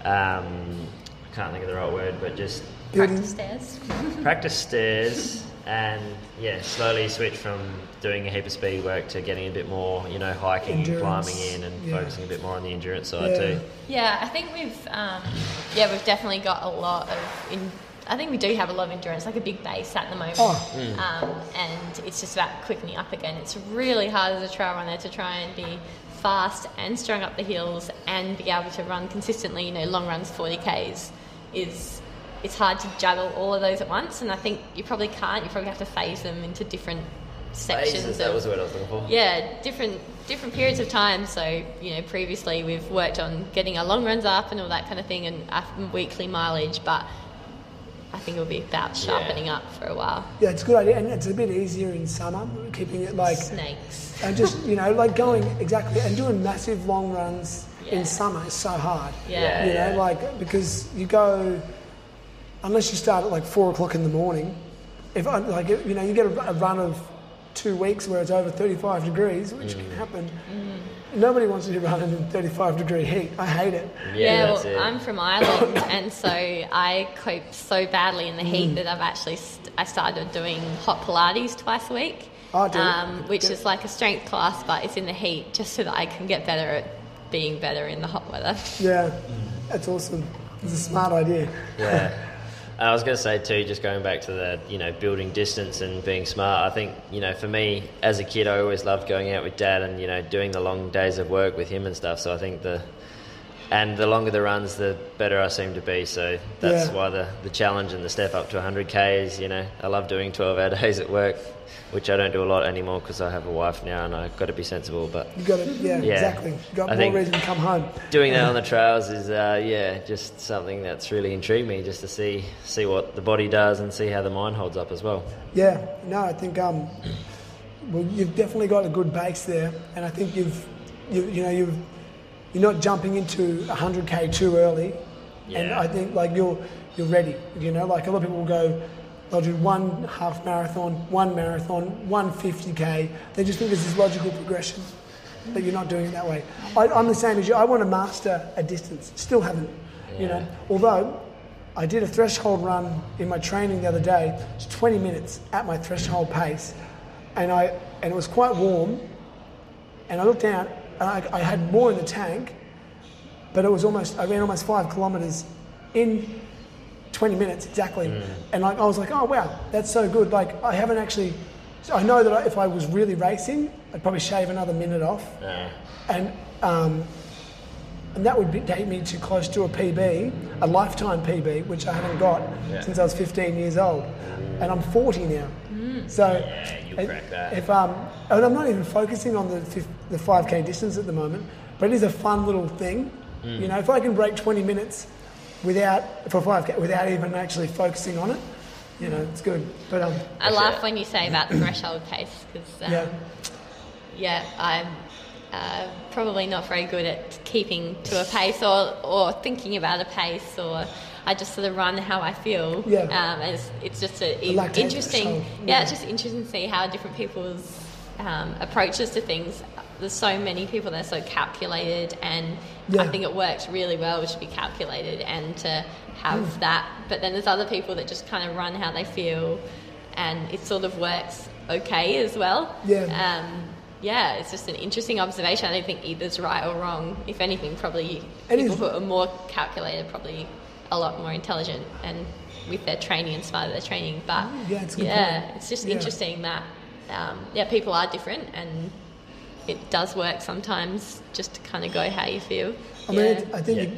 um, can't think of the right word, but just Building. Stairs. [LAUGHS] practice stairs and yeah, slowly switch from doing a heap of speed work to getting a bit more, you know, hiking and climbing in and yeah. focusing a bit more on the endurance side Yeah. too. Yeah, I think we've, um, yeah, we've definitely got a lot of. In, I think we do have a lot of endurance, like a big base at the moment. Oh. Um, and it's just about quickening up again. It's really hard as a trail runner to try and be fast and strong up the hills and be able to run consistently. You know, long runs, 40 k's, is it's hard to juggle all of those at once. And I think you probably can't. You probably have to phase them into different sections. Phases, that was the word I was looking for. yeah, different different periods of time. So you know, previously we've worked on getting our long runs up and all that kind of thing, and weekly mileage. But I think it'll be about sharpening up for a while. Yeah, it's a good idea, and it's a bit easier in summer, keeping it like Snakes. and just you know like going exactly and doing massive long runs Yeah. in summer is so hard. Yeah. you know, like because you go unless you start at like four o'clock in the morning. If uh, like you know you get a, a run of two weeks where it's over thirty-five degrees, which mm. can happen. Mm. Nobody wants to be running in thirty-five degree heat. I hate it. Yeah, that's well, it. I'm from Ireland, [COUGHS] and so I cope so badly in the heat mm. that I've actually st- I started doing hot Pilates twice a week. Oh, um, which Yeah. is like a strength class, but it's in the heat, just so that I can get better at being better in the hot weather. [LAUGHS] Yeah, that's awesome. It's a smart idea. Yeah. I was going to say too, just going back to the you know building distance and being smart. I think you know for me as a kid, I always loved going out with dad and you know doing the long days of work with him and stuff. So I think the and the longer the runs, the better I seem to be. So that's Yeah. why the the challenge and the step up to 100k is you know I love doing 12 hour [LAUGHS] days at work, which I don't do a lot anymore because I have a wife now and I've got to be sensible. But You got to, Yeah, Yeah. exactly. You got I more reason to come home. doing that on the trails is uh, yeah just something that's really intrigued me just to see see what the body does and see how the mind holds up as well Yeah, no, I think um, well, you've definitely got a good base there, and I think you've, you, you know, you've, you're not jumping into 100k too early, and I think like you're you're ready. You know, like a lot of people will go, they'll do one half marathon, one marathon, one 50k. They just think there's this logical progression, but you're not doing it that way. I, I'm the same as you. I want to master a distance. Still haven't. You know, although I did a threshold run in my training the other day. It's 20 minutes at my threshold pace, and I and it was quite warm. And I looked down, and I, I had more in the tank, but it was almost I ran almost five kilometers in 20 minutes exactly. And like I was like, oh wow, that's so good. Like I haven't actually. I know that if I was really racing, I'd probably shave another minute off, yeah and um, and that would be, take me to close to a PB, a lifetime PB, which I haven't got Yeah. since I was 15 years old, and I'm 40 now. So Yeah, you'll if- crack that. If um, and I'm not even focusing on the fif- the 5k distance at the moment, but it is a fun little thing. Mm. You know, if I can break 20 minutes without for 5k without even actually focusing on it, you know, it's good. But um, I laugh when you say about the threshold pace because um, yeah, yeah, I'm uh, probably not very good at keeping to a pace or, or thinking about a pace, or I just sort of run how I feel. Yeah. Um, and it's, it's just a, interesting. Yeah. yeah. it's just interesting to see how different people's um, approaches to things. There's so many people that are so calculated, and I think it works really well to be calculated and to have that. But then there's other people that just kind of run how they feel, and it sort of works okay as well. Yeah. Um, yeah, it's just an interesting observation. I don't think either's right or wrong. If anything, probably It people is- who are more calculated, probably a lot more intelligent and with their training and smarter their training. But Yeah, it's good yeah, it's just Yeah. interesting that um, yeah, people are different and it does work sometimes just to kind of go how you feel. I yeah. mean, I think.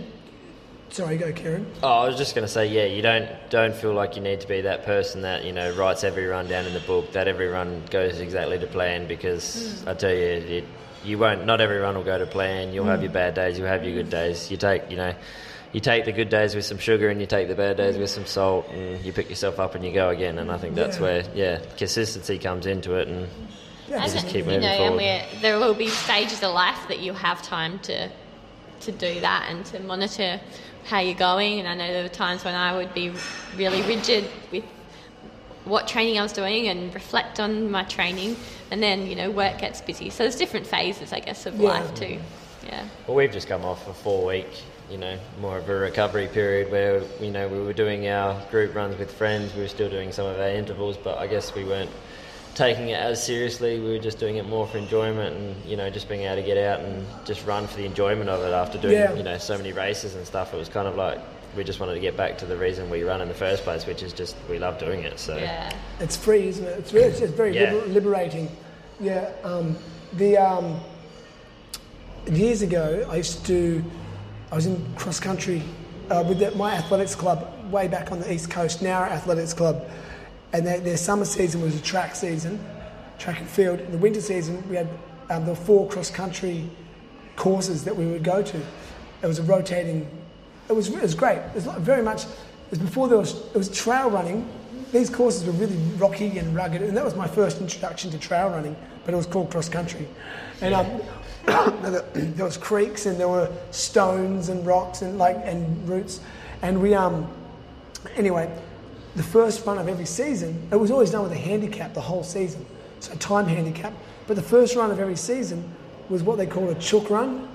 Yeah. You, sorry, go, Kieran. Oh, I was just going to say, yeah, you don't don't feel like you need to be that person that you know writes every run down in the book, that every run goes exactly to plan. Because hmm. I tell you, it, you won't. Not every run will go to plan. You'll have hmm. your bad days. You'll have your good days. You take, you know, you take the good days with some sugar, and you take the bad days hmm. with some salt, and you pick yourself up and you go again. And I think that's Yeah. where, yeah, consistency comes into it, and Yeah, And, just keep you moving know, forward. and we're, there will be stages of life that you have time to to do that and to monitor how you're going. And I know there were times when I would be really rigid with what training I was doing and reflect on my training. And then you know, work gets busy. So there's different phases, I guess, of Yeah. life too. Yeah. Well, we've just come off a four week, you know, more of a recovery period where, you know, we were doing our group runs with friends. We were still doing some of our intervals, but I guess we weren't taking it as seriously. We were just doing it more for enjoyment and, you know, just being able to get out and just run for the enjoyment of it after doing, Yeah. you know, so many races and stuff. It was kind of like we just wanted to get back to the reason we run in the first place, which is just we love doing it. So, Yeah. It's free, isn't it? It's, very- it's very Yeah. liber- liberating. Yeah. Um, the um, years ago, I used to do. I was in cross country uh, with the, my athletics club way back on the east coast, Nowra Athletics Club, and their, their summer season was a track season, track and field. In the winter season, we had um, the four cross country courses that we would go to. It was a rotating. It was it was great. It was very much. It was before there was it was trail running. These courses were really rocky and rugged, and that was my first introduction to trail running. But it was called cross country, and um, [COUGHS] there was creeks and there were stones and rocks and like and roots, and we um anyway, the first run of every season, it was always done with a handicap the whole season, so a time handicap. But the first run of every season was what they call a chook run.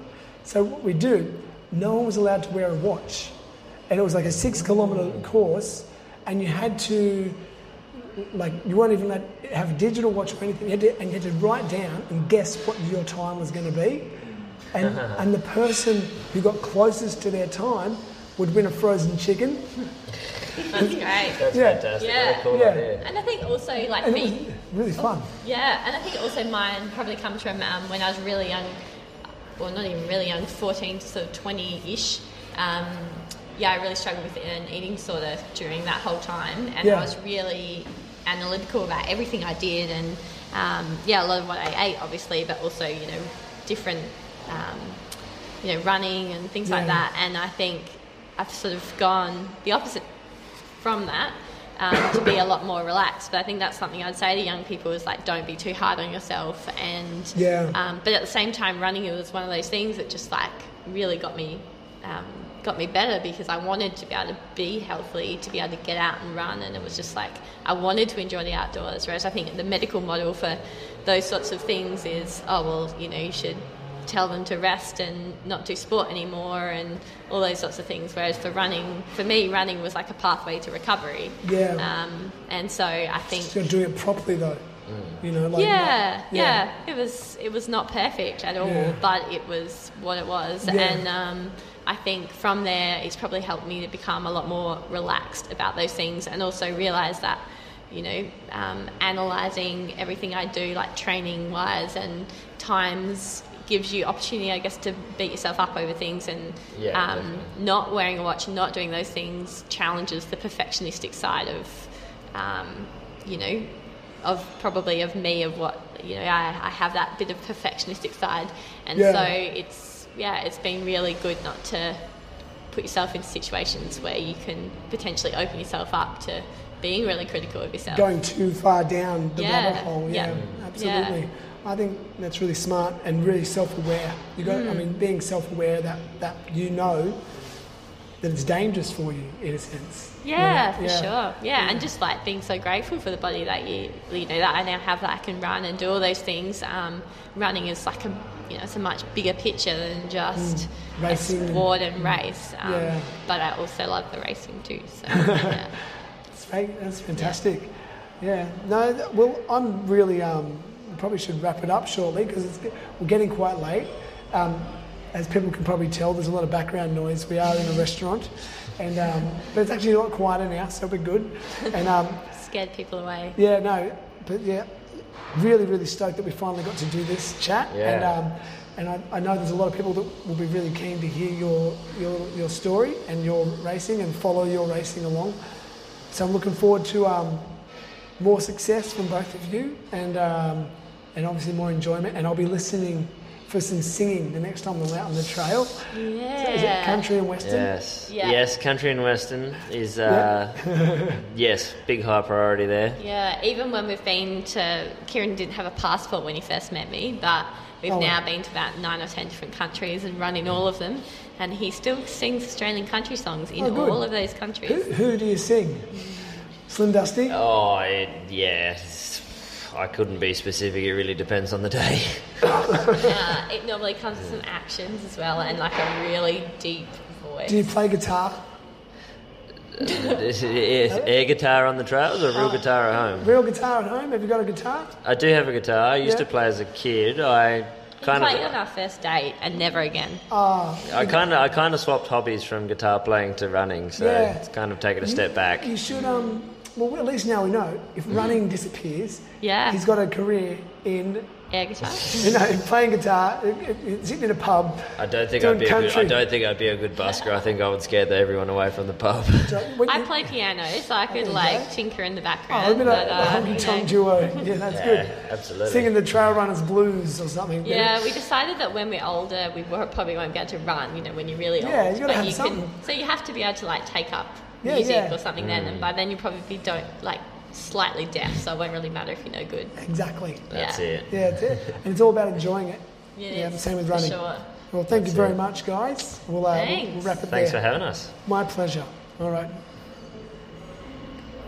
So what we do, no one was allowed to wear a watch, and it was like a six kilometre course, and you had to like you weren't even allowed to have a digital watch or anything. You had to, and you had to write down and guess what your time was going to be. And, [LAUGHS] and the person who got closest to their time would win a frozen chicken. That's great. That's Yeah. fantastic. Yeah. What cool Yeah. idea. And I think also like And me, really fun. Yeah, and I think also mine probably comes from um, when I was really young, well, not even really young, 14 to sort of 20 ish. Um, yeah, I really struggled with an eating disorder during that whole time, and Yeah. I was really analytical about everything I did, and um, yeah, a lot of what I ate, obviously, but also, you know, different, um, you know, running and things like that. And I think I've sort of gone the opposite from that um, to be a lot more relaxed. But I think that's something I'd say to young people is like, don't be too hard on yourself. And Yeah. um, but at the same time, running it was one of those things that just like really got me. Um, got me better because I wanted to be able to be healthy, to be able to get out and run, and it was just like I wanted to enjoy the outdoors. Whereas I think the medical model for those sorts of things is, oh well, you know, you should tell them to rest and not do sport anymore and all those sorts of things. Whereas for running, for me, running was like a pathway to recovery. Yeah. Um, and so I think So you're doing it properly though. You know, like yeah, not- yeah, It was it was not perfect at all, Yeah. but it was what it was, Yeah. and um, I think from there it's probably helped me to become a lot more relaxed about those things, and also realize that you know um, analyzing everything I do, like training wise and times. Gives you opportunity, I guess, to beat yourself up over things, and Yeah, um, not wearing a watch and not doing those things challenges the perfectionistic side of, um, you know, of probably of me of what you know I, I have that bit of perfectionistic side and Yeah. so it's yeah it's been really good not to put yourself in situations where you can potentially open yourself up to being really critical of yourself going too far down the Yeah, rabbit hole. Yeah, yeah, absolutely. Yeah. I think that's really smart and really self-aware. You got, Mm. I mean, being self-aware that that you know that it's dangerous for you in a sense. You Yeah, know? for sure. Yeah, and just like being so grateful for the body that you, you know, that I now have that I can run and do all those things. Um, running is like a, you know, it's a much bigger picture than just Mm. Racing a and- sport and race. Um, Yeah. But I also love the racing too. So [LAUGHS] yeah. That's, that's fantastic. Yeah. No, well, I'm really. Um, probably should wrap it up shortly because we're getting quite late. Um, as people can probably tell, there's a lot of background noise. We are in a restaurant, and um, but it's actually a lot quieter now, so we're good. And um, [LAUGHS] scared people away. yeah, no, but yeah, really, really stoked that we finally got to do this chat. Yeah. And, um, and I, I know there's a lot of people that will be really keen to hear your, your, your story and your racing and follow your racing along. So I'm looking forward to um, more success from both of you and, um, and obviously more enjoyment. And I'll be listening for some singing the next time we're out on the trail. Yeah. Is it country and western? Yes. Yeah. Yes, country and western is uh, [LAUGHS] yes, big high priority there. Yeah, even when we've been to, Kieran didn't have a passport when he first met me, but we've Oh. now been to about nine or ten different countries and run in all of them. And he still sings Australian country songs in Oh, all of those countries. Who, who do you sing? Slim Dusty? Oh, it, yeah. It's- I couldn't be specific. It really depends on the day. Uh, it normally comes with some actions as well and like a really deep voice. Do you play guitar? Is air guitar on the trails or real guitar at home? Real guitar at home? Have you got a guitar? I do have a guitar. I used Yeah. to play as a kid. I He kind played on of, our first date and never again. Ah, I kind of, I kind of swapped hobbies from guitar playing to running. So Yeah. it's kind of taken a step back. You should, um, well, at least now we know if mm-hmm. running disappears, Yeah. he's got a career in, Air guitar. [LAUGHS] you know, in playing guitar, in- in- sitting in a pub. I don't think Doing I'd be. A good, I don't think I'd be a good busker. I think I would scare the, everyone away from the pub. [LAUGHS] So when I you- play piano, so I could like go. tinker in the Oh, background. a bit but, a uh, honky tonk duo. [LAUGHS] Yeah, that's yeah, good. absolutely. Singing the Trail Runners Blues or something. Yeah, we decided that when we're older, we probably won't be able to run. You know, when you're really old. Yeah, old. you gotta but have you something. Can, so you have to be able to like take up Yeah, music yeah. or something then, and by then you probably be don't like slightly deaf, so it won't really matter if you're no good. Exactly. That's yeah. it. Yeah, it's it. And it's all about enjoying it. Yeah, it Yeah, is, same with running. Sure. Well, thank you very it. much, guys. We'll, uh, Thanks. we'll wrap it Thanks there. for having us. My pleasure. All right.